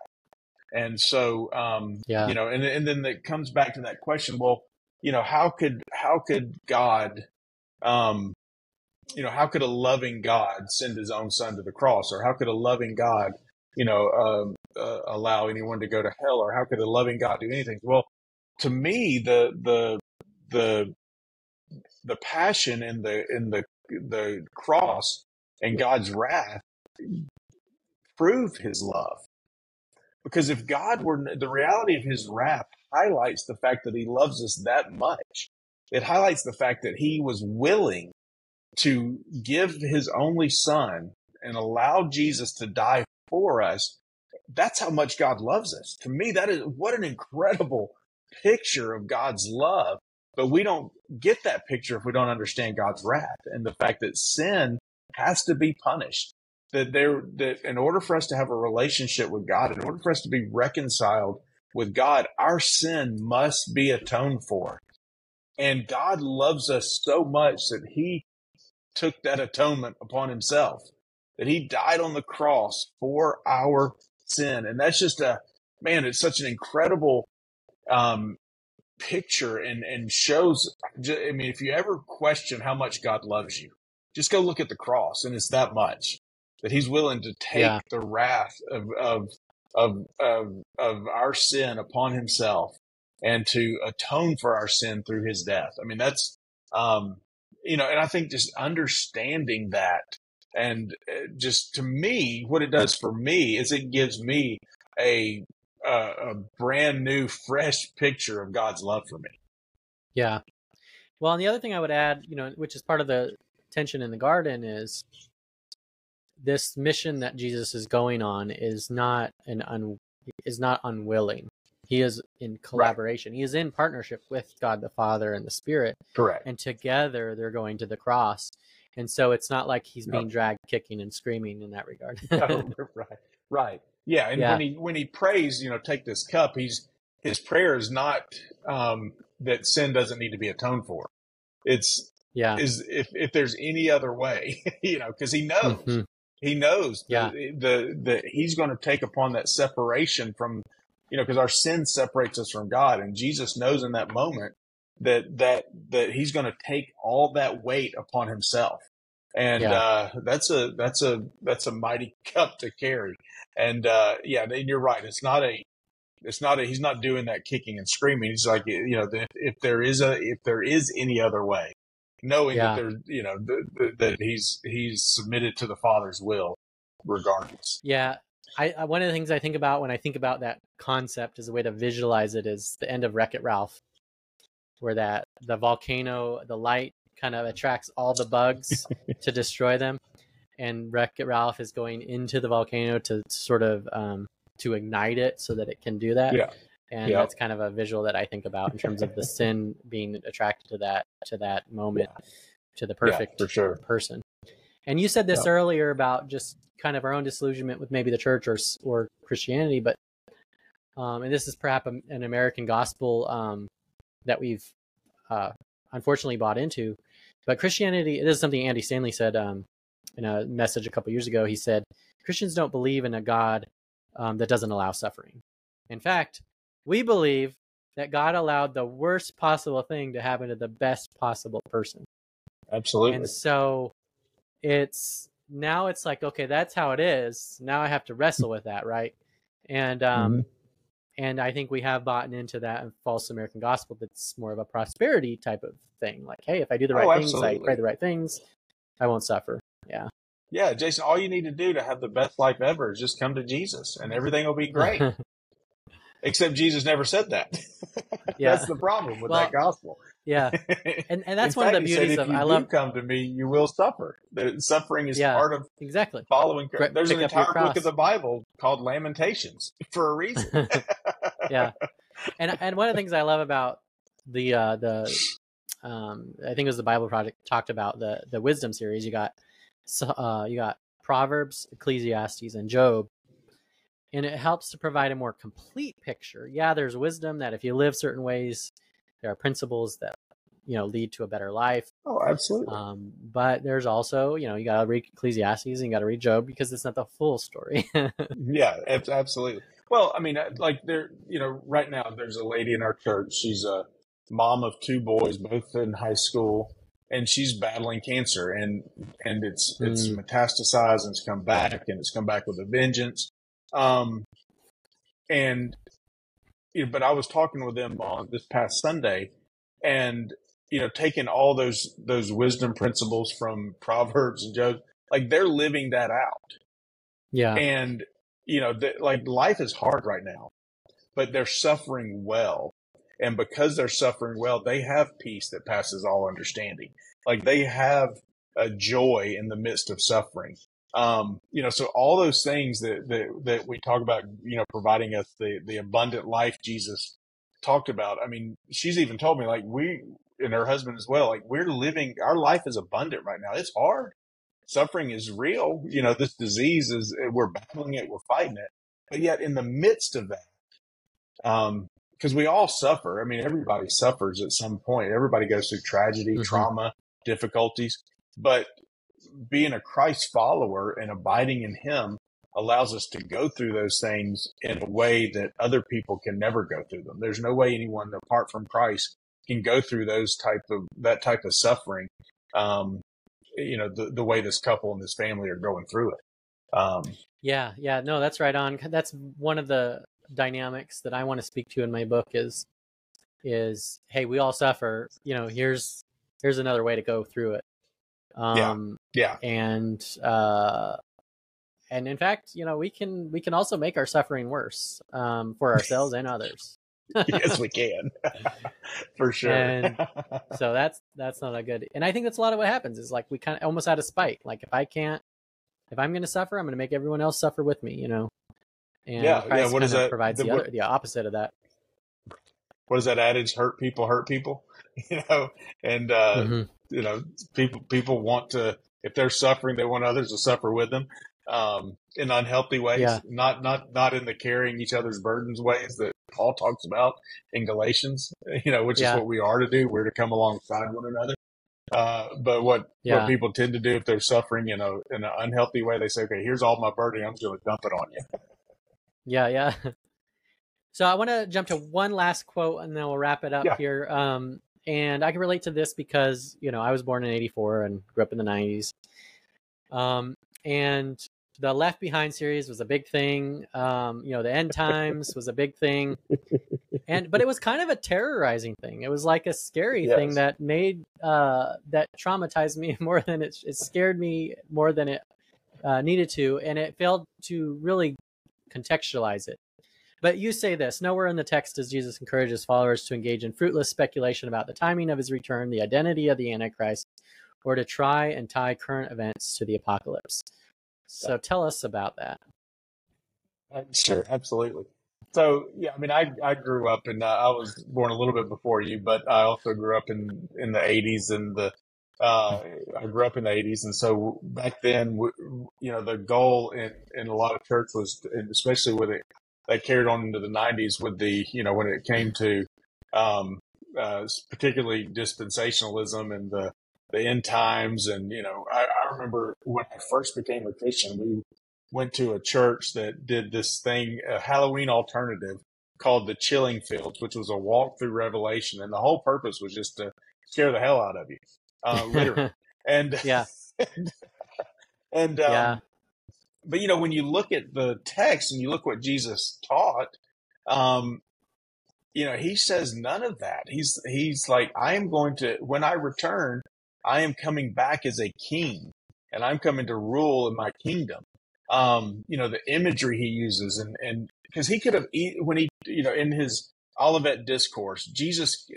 and so um yeah. you know and and then it comes back to that question well you know how could how could god um you know how could a loving god send his own son to the cross or how could a loving god you know, um, uh, allow anyone to go to hell, or how could a loving God do anything? Well, to me, the the the the passion in the in the the cross and God's wrath prove His love. Because if God were the reality of His wrath highlights the fact that He loves us that much. It highlights the fact that He was willing to give His only Son and allow Jesus to die for us. That's how much God loves us. To me, that is what an incredible picture of God's love. But we don't get that picture if we don't understand God's wrath and the fact that sin has to be punished. That there, that in order for us to have a relationship with God, in order for us to be reconciled with God, our sin must be atoned for. And God loves us so much that he took that atonement upon himself that he died on the cross for our sin. And that's just a, man, it's such an incredible, um, picture and, and shows, I mean, if you ever question how much God loves you, just go look at the cross and it's that much that he's willing to take yeah. the wrath of, of, of, of, of our sin upon himself and to atone for our sin through his death. I mean, that's, um, you know, and I think just understanding that and uh, just to me, what it does for me is it gives me a a brand new, fresh picture of God's love for me. Yeah. Well, and the other thing I would add, you know, which is part of the tension in the garden, is this mission that Jesus is going on is not an un, is not unwilling. He is in collaboration. Right. He is in partnership with God the Father and the Spirit. Correct. And together they're going to the cross and so it's not like he's being dragged kicking and screaming in that regard. no, right, right, yeah. And yeah. when he when he prays, you know, take this cup. He's his prayer is not um, that sin doesn't need to be atoned for. It's yeah. Is if if there's any other way, you know, because he knows. Mm-hmm. He knows yeah. the, the, the he's going to take upon that separation from, you know, because our sin separates us from God, and Jesus knows in that moment that that that he's going to take all that weight upon himself and yeah. uh, that's a that's a that's a mighty cup to carry and uh, yeah and you're right it's not a it's not a he's not doing that kicking and screaming he's like you know if, if there is a if there is any other way knowing Yeah. that they're you know th- th- that he's he's submitted to the Father's will, regardless. Yeah, I, I one of the things I think about when I think about that concept as a way to visualize it is the end of Wreck It Ralph, where that the volcano, the light kind of attracts all the bugs to destroy them, and Wreck It Ralph is going into the volcano to sort of um, to ignite it so that it can do that. Yeah. And Yeah. that's kind of a visual that I think about in terms of the sin being attracted to that to that moment, to the perfect for sure. person. And you said this Yeah. earlier about just kind of our own disillusionment with maybe the church or or Christianity, but um, and this is perhaps an American gospel um, that we've uh, unfortunately bought into. But Christianity, this is something Andy Stanley said um, in a message a couple years ago. He said Christians don't believe in a God um, that doesn't allow suffering. In fact, we believe that God allowed the worst possible thing to happen to the best possible person. Absolutely. And so it's now it's like, okay, that's how it is. Now I have to wrestle with that, right? And um Mm-hmm. and I think we have bought into that false American gospel that's more of a prosperity type of thing. Like, hey, if I do the Oh, right things, I pray the right things, I won't suffer. Yeah. Yeah, Jason, all you need to do to have the best life ever is just come to Jesus and everything will be great. Except Jesus never said that. Yeah. That's the problem with Well, that gospel. Yeah. And and that's one of the beauties if of you I love come to me, you will suffer. The suffering is Yeah. part of exactly. following. There's an pick entire book of the Bible called Lamentations for a reason. yeah and and one of the things i love about the uh the um i think it was the bible project talked about the the wisdom series you got uh you got proverbs ecclesiastes and job and it helps to provide a more complete picture yeah there's wisdom that if you live certain ways there are principles that you know lead to a better life oh, absolutely. um but there's also you know you got to read ecclesiastes and you got to read job because it's not the full story Yeah, ab- absolutely. Well, I mean, like there, you know, right now there's a lady in our church. She's a mom of two boys, both in high school, and she's battling cancer, and and it's it's Mm. metastasized and it's come back, and it's come back with a vengeance. Um, and you know, but I was talking with them on this past Sunday, and you know, taking all those those wisdom principles from Proverbs and Job, like they're living that out. Yeah. And you know the, like life is hard right now but they're suffering well. And because they're suffering well they have peace that passes all understanding. Like they have a joy in the midst of suffering um you know so all those things that that, that we talk about you know providing us the the abundant life jesus talked about i mean she's even told me like we and her husband as well like we're living our life is abundant right now it's hard suffering is real. You know, this disease is, we're battling it, we're fighting it. But yet in the midst of that, um, because we all suffer. I mean, everybody suffers at some point. Everybody goes through tragedy, Mhm. trauma, difficulties. But being a Christ follower and abiding in Him allows us to go through those things in a way that other people can never go through them. There's no way anyone apart from Christ can go through those type of that type of suffering. Um, you know, the, the way this couple and this family are going through it. Um, Yeah, yeah, no, that's right on. That's one of the dynamics that I want to speak to in my book is is hey, we all suffer. You know, here's here's another way to go through it. Um yeah. and uh and in fact, you know, we can we can also make our suffering worse um for ourselves and others. yes, we can. For sure. And- So that's that's not a good. And I think that's a lot of what happens is like we kind of almost out of spite. Like if I can't if I'm going to suffer, I'm going to make everyone else suffer with me, you know. And Yeah, yeah, Christ what is that- provides the- the, what- the opposite of that. what is that adage? Hurt people, hurt people. You know, and uh, Mhm. you know, people people want to if they're suffering, they want others to suffer with them. Um, in unhealthy ways, Yeah. not not not in the carrying each other's burdens ways that Paul talks about in Galatians. You know, which Yeah. is what we are to do. We're to come alongside one another. Uh, but what Yeah. what people tend to do if they're suffering in a in an unhealthy way, they say, "Okay, here's all my burden. I'm just going to dump it on you." Yeah, yeah. So I want to jump to one last quote and then we'll wrap it up Yeah. here. Um, and I can relate to this because you know I was born in '84 and grew up in the '90s. Um, and the Left Behind series was a big thing. Um, you know, the End Times was a big thing. and but it was kind of a terrorizing thing. It was like a scary Yes. thing that made uh, that traumatized me more than it, it scared me more than it uh, needed to, and it failed to really contextualize it. But you say this nowhere in the text does Jesus encourage his followers to engage in fruitless speculation about the timing of his return, the identity of the Antichrist, or to try and tie current events to the apocalypse. So tell us about that. Sure, absolutely. So yeah, I mean, I I grew up and uh, I was born a little bit before you, but I also grew up in in the '80s and the uh, I grew up in the '80s, and so back then, you know, the goal in in a lot of church was, and especially with it, that carried on into the '90s with the you know when it came to um, uh, particularly dispensationalism and the the end times, and you know, I, I remember when I first became a Christian, we went to a church that did this thing, a Halloween alternative called the Chilling Fields, which was a walk through Revelation, and the whole purpose was just to scare the hell out of you, uh, literally. and yeah, and um, yeah, but you know when you look at the text and you look what Jesus taught, um, you know he says none of that. He's he's like I am going to when I return, I am coming back as a king, and I'm coming to rule in my kingdom um, you know, the imagery he uses and, and because he could have, when he, you know, in his Olivet discourse, Jesus,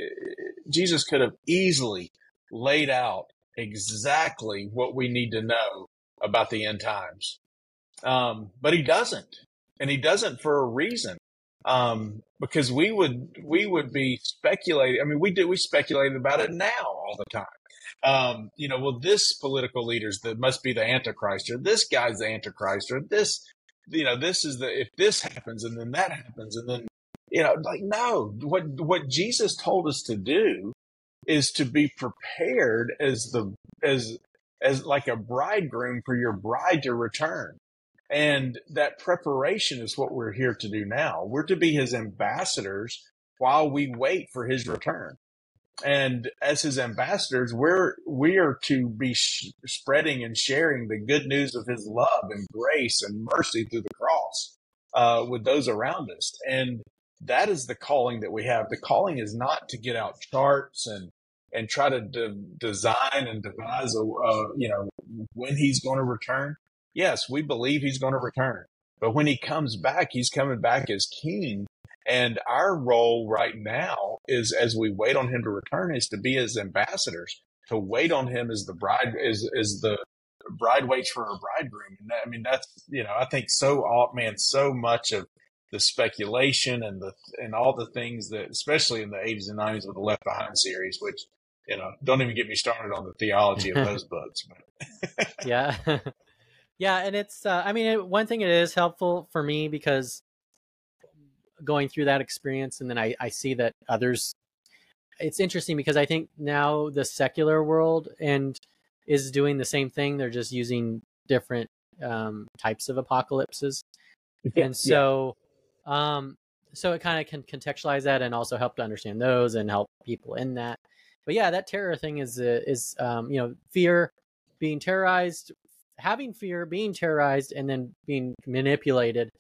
Jesus could have easily laid out exactly what we need to know about the end times. Um, but he doesn't, and he doesn't for a reason. Um, because we would, we would be speculating. I mean, we do, we speculate about it now all the time um, you know, well, this political leader's that must be the Antichrist, or this guy's the Antichrist, or this, you know, this is the if this happens and then that happens and then you know, like no, what what Jesus told us to do is to be prepared as the as as like a bridegroom for your bride to return. And that preparation is what we're here to do now. We're to be his ambassadors while we wait for his return. And as his ambassadors we're we are to be sh- spreading and sharing the good news of his love and grace and mercy through the cross uh, with those around us. And that is the calling that we have. The calling is not to get out charts and and try to de- design and devise a uh, you know when he's going to return yes we believe he's going to return but when he comes back he's coming back as king and our role right now is as we wait on him to return is to be his ambassadors, to wait on him as the bride, is, is the bride waits for her bridegroom. And that, I mean, that's, you know, I think so, man, so much of the speculation and the, and all the things that, especially in the 80s and 90s with the Left Behind series, which, you know, don't even get me started on the theology of those books. But. yeah. yeah. And it's, uh, I mean, it, one thing it is helpful for me because going through that experience and then I, I see that others it's interesting because I think now the secular world and is doing the same thing. They're just using different um, types of apocalypses. and so um, so it kind of can contextualize that and also help to understand those and help people in that. But yeah, that terror thing is uh, is um, you know fear, being terrorized, having fear, being terrorized, and then being manipulated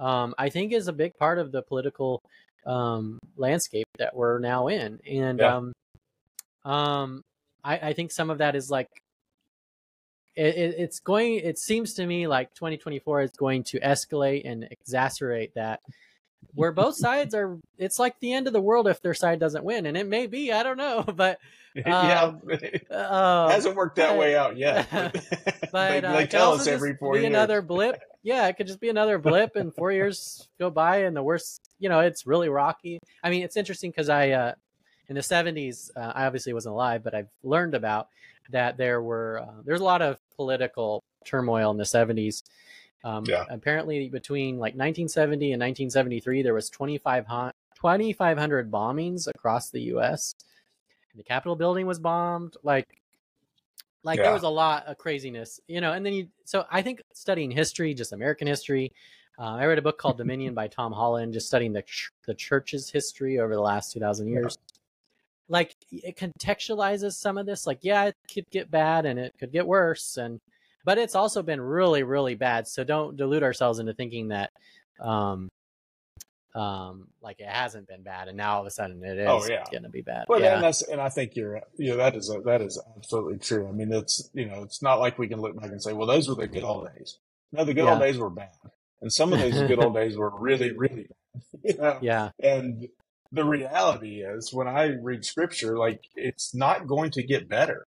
um, I think is a big part of the political um, landscape that we're now in. And Yeah. um, um, I, I think some of that is like it, it, it's going. It seems to me like 2024 is going to escalate and exacerbate that. Where both sides are, it's like the end of the world if their side doesn't win, and it may be. I don't know, but yeah, um, it uh, hasn't worked that but- way out yet. But, but they, uh, they tell us every four be years. another blip. Yeah, it could just be another blip, and four years go by, and the worst. You know, it's really rocky. I mean, it's interesting because I, uh, in the '70s, uh, I obviously wasn't alive, but I've learned about that there were uh, there's a lot of political turmoil in the '70s. Um, Yeah. Apparently, between like 1970 and 1973, there was 2,500 2,500 bombings across the U.S. The Capitol building was bombed. Like like there was a lot of craziness you know and then you so i think studying history just american history uh, i read a book called dominion by tom holland just studying the, ch- the church's history over the last 2000 Yeah. years like it contextualizes some of this like yeah it could get bad and it could get worse and but it's also been really really bad so don't delude ourselves into thinking that um um, like it hasn't been bad, and now all of a sudden it is Oh, yeah. going to be bad. Well, yeah. and that's and I think you're you know that is a, that is absolutely true. I mean, it's you know it's not like we can look back and say, well, those were the good old days. No, the good old days were bad, and some of those good old days were really really bad. You know? yeah, And the reality is, when I read scripture, like it's not going to get better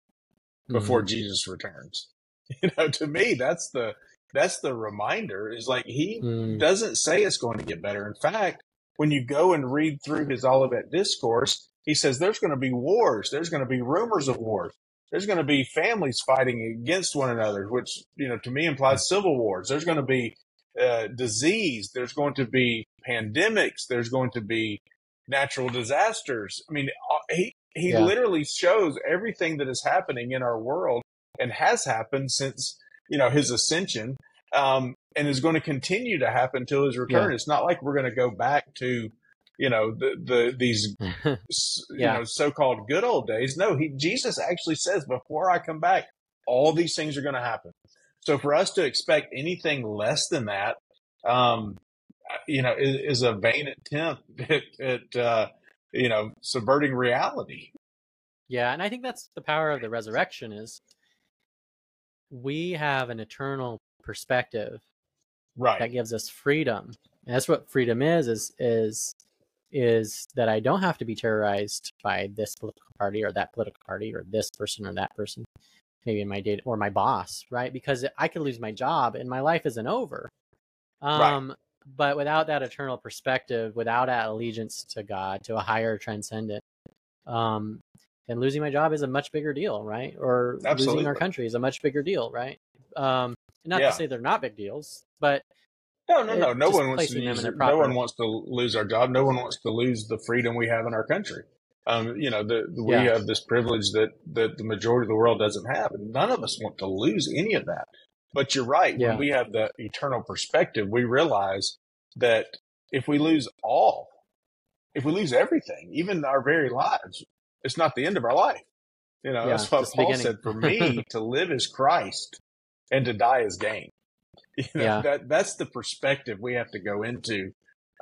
before Jesus returns. You know, to me, that's the that's the reminder. Is like he Mm. doesn't say it's going to get better. In fact, when you go and read through his Olivet discourse, he says there's going to be wars. There's going to be rumors of wars. There's going to be families fighting against one another, which you know to me implies civil wars. There's going to be uh, disease. There's going to be pandemics. There's going to be natural disasters. I mean, uh, he he Yeah. literally shows everything that is happening in our world and has happened since you know his ascension um, and is going to continue to happen till his return. It's not like we're going to go back to, you know, the, the these s- you know so-called good old days. No, he Jesus actually says before I come back, all these things are going to happen. So for us to expect anything less than that, um, you know, is, is a vain attempt at, at uh, you know subverting reality. Yeah, and I think that's the power of the resurrection is we have an eternal perspective Right. that gives us freedom. And that's what freedom is is is is that I don't have to be terrorized by this political party or that political party or this person or that person, maybe in my date or my boss, right? Because I could lose my job and my life isn't over. Right. Um, but without that eternal perspective, without that allegiance to God, to a higher transcendent, um, then losing my job is a much bigger deal, right? Or losing our country is a much bigger deal, right? Um, not Yeah. to say they're not big deals, but No, no, no. No one wants to placing them in their no one wants to lose our job. No one wants to lose the freedom we have in our country. Um, you know, the, the- we Yeah. have this privilege that, that the majority of the world doesn't have, and none of us want to lose any of that. But you're right. Yeah. When we have the eternal perspective, we realize that if we lose all, if we lose everything, even our very lives, it's not the end of our life. You know, Yeah, that's what Paul beginning. said. For me, to live is Christ, and to die is gain. You know, Yeah. that that's the perspective we have to go into.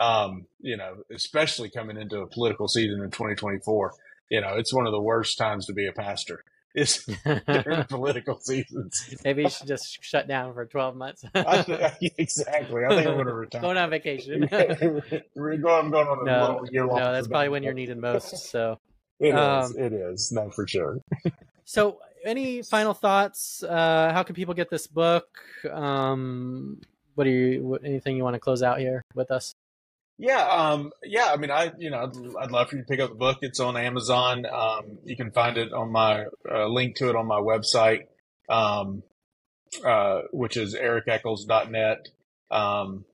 Um, you know, especially coming into a political season in 2024. You know, it's one of the worst times to be a pastor. It's during political seasons. maybe you should just shut down for 12 months. I th- exactly. I think I'm going to retire. Going on vacation. We're going, I'm going on a no, year long. no, that's probably when you're needed most. So, It is. um, It is. No, for sure. so any final thoughts? Uh, how can people get this book? Um, what do you? What, anything you want to close out here with us? Yeah, um, yeah. I mean, I, you know, I'd, I'd love for you to pick up the book. It's on Amazon. Um, you can find it on my uh, link to it on my website, um, uh, which is ericechols.net. Um,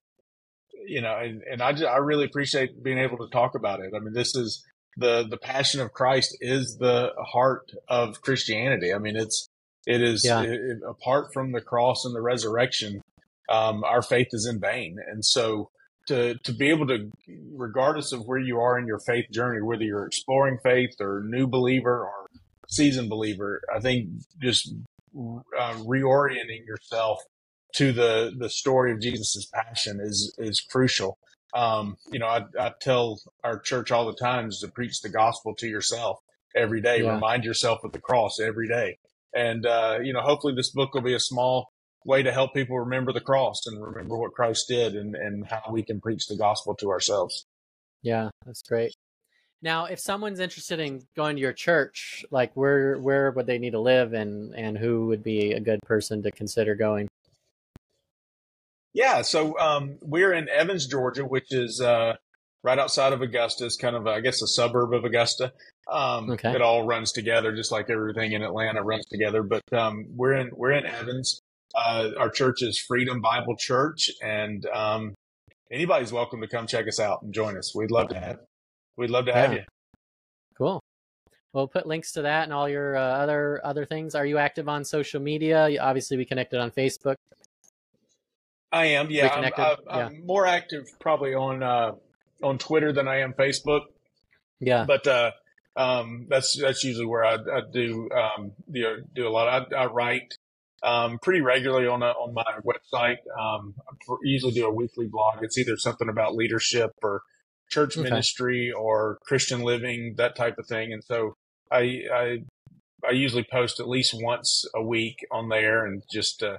you know, and, and I, just, I really appreciate being able to talk about it. I mean, this is the the passion of Christ is the heart of Christianity. I mean, it's it is Yeah. it- it- apart from the cross and the resurrection, um, our faith is in vain, and so to to be able to, regardless of where you are in your faith journey, whether you're exploring faith or new believer or seasoned believer, I think just uh, reorienting yourself to the the story of Jesus' passion is is crucial. Um, you know, I, I tell our church all the time is to preach the gospel to yourself every day. Yeah. Remind yourself of the cross every day, and uh, you know, hopefully, this book will be a small way to help people remember the cross and remember what Christ did and, and how we can preach the gospel to ourselves. Yeah, that's great. Now, if someone's interested in going to your church, like where where would they need to live, and and who would be a good person to consider going? Yeah, so um, we're in Evans, Georgia, which is uh, right outside of Augusta. It's kind of, I guess, a suburb of Augusta. Um, Okay. It all runs together, just like everything in Atlanta runs together. But um, we're in we're in Evans. Uh, our church is Freedom Bible Church, and um, anybody's welcome to come check us out and join us. We'd love to have we'd love to have Yeah. you. Cool. We'll put links to that and all your uh, other other things. Are you active on social media? Obviously, we connected on Facebook. I am, yeah. I'm, I'm, I'm more active probably on uh, on Twitter than I am Facebook. Yeah. but uh, um, that's that's usually where I, I do um, do, do a lot. I, I write um, pretty regularly on a, on my website. Um, I usually do a weekly blog. It's either something about leadership or church Okay. ministry or Christian living, that type of thing. And so I, I, I usually post at least once a week on there and just, uh,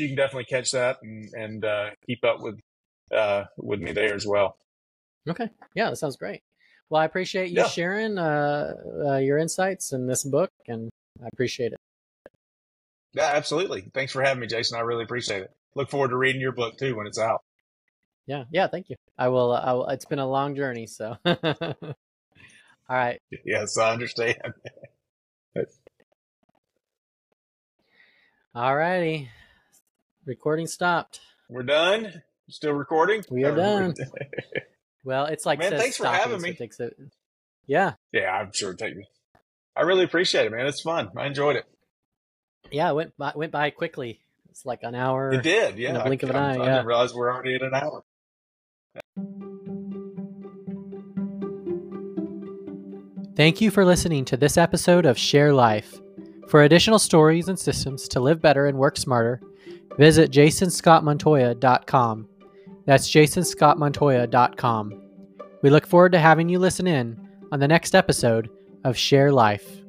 you can definitely catch that and, and, uh, keep up with, uh, with me there as well. Okay. Yeah, that sounds great. Well, I appreciate you Yeah. sharing uh, uh, your insights in this book, and I appreciate it. Yeah, absolutely. Thanks for having me, Jason. I really appreciate it. Look forward to reading your book too when it's out. Yeah, yeah. Thank you. I will. I will it's been a long journey, so. All right. Yes, I understand. All righty. Recording stopped. We're done. Still recording? We are oh, done. Well, it's like Man, thanks for having me. it. Yeah, yeah, I'm sure. Take me. I really appreciate it, man. It's fun. I enjoyed it. yeah. It went by, went by quickly. It's like an hour. It did. Yeah. the blink I, of an I, eye, I yeah. didn't realize we're already at an hour. Thank you for listening to this episode of Share Life. For additional stories and systems to live better and work smarter, visit jasonscottmontoya.com. That's jasonscottmontoya.com. We look forward to having you listen in on the next episode of Share Life.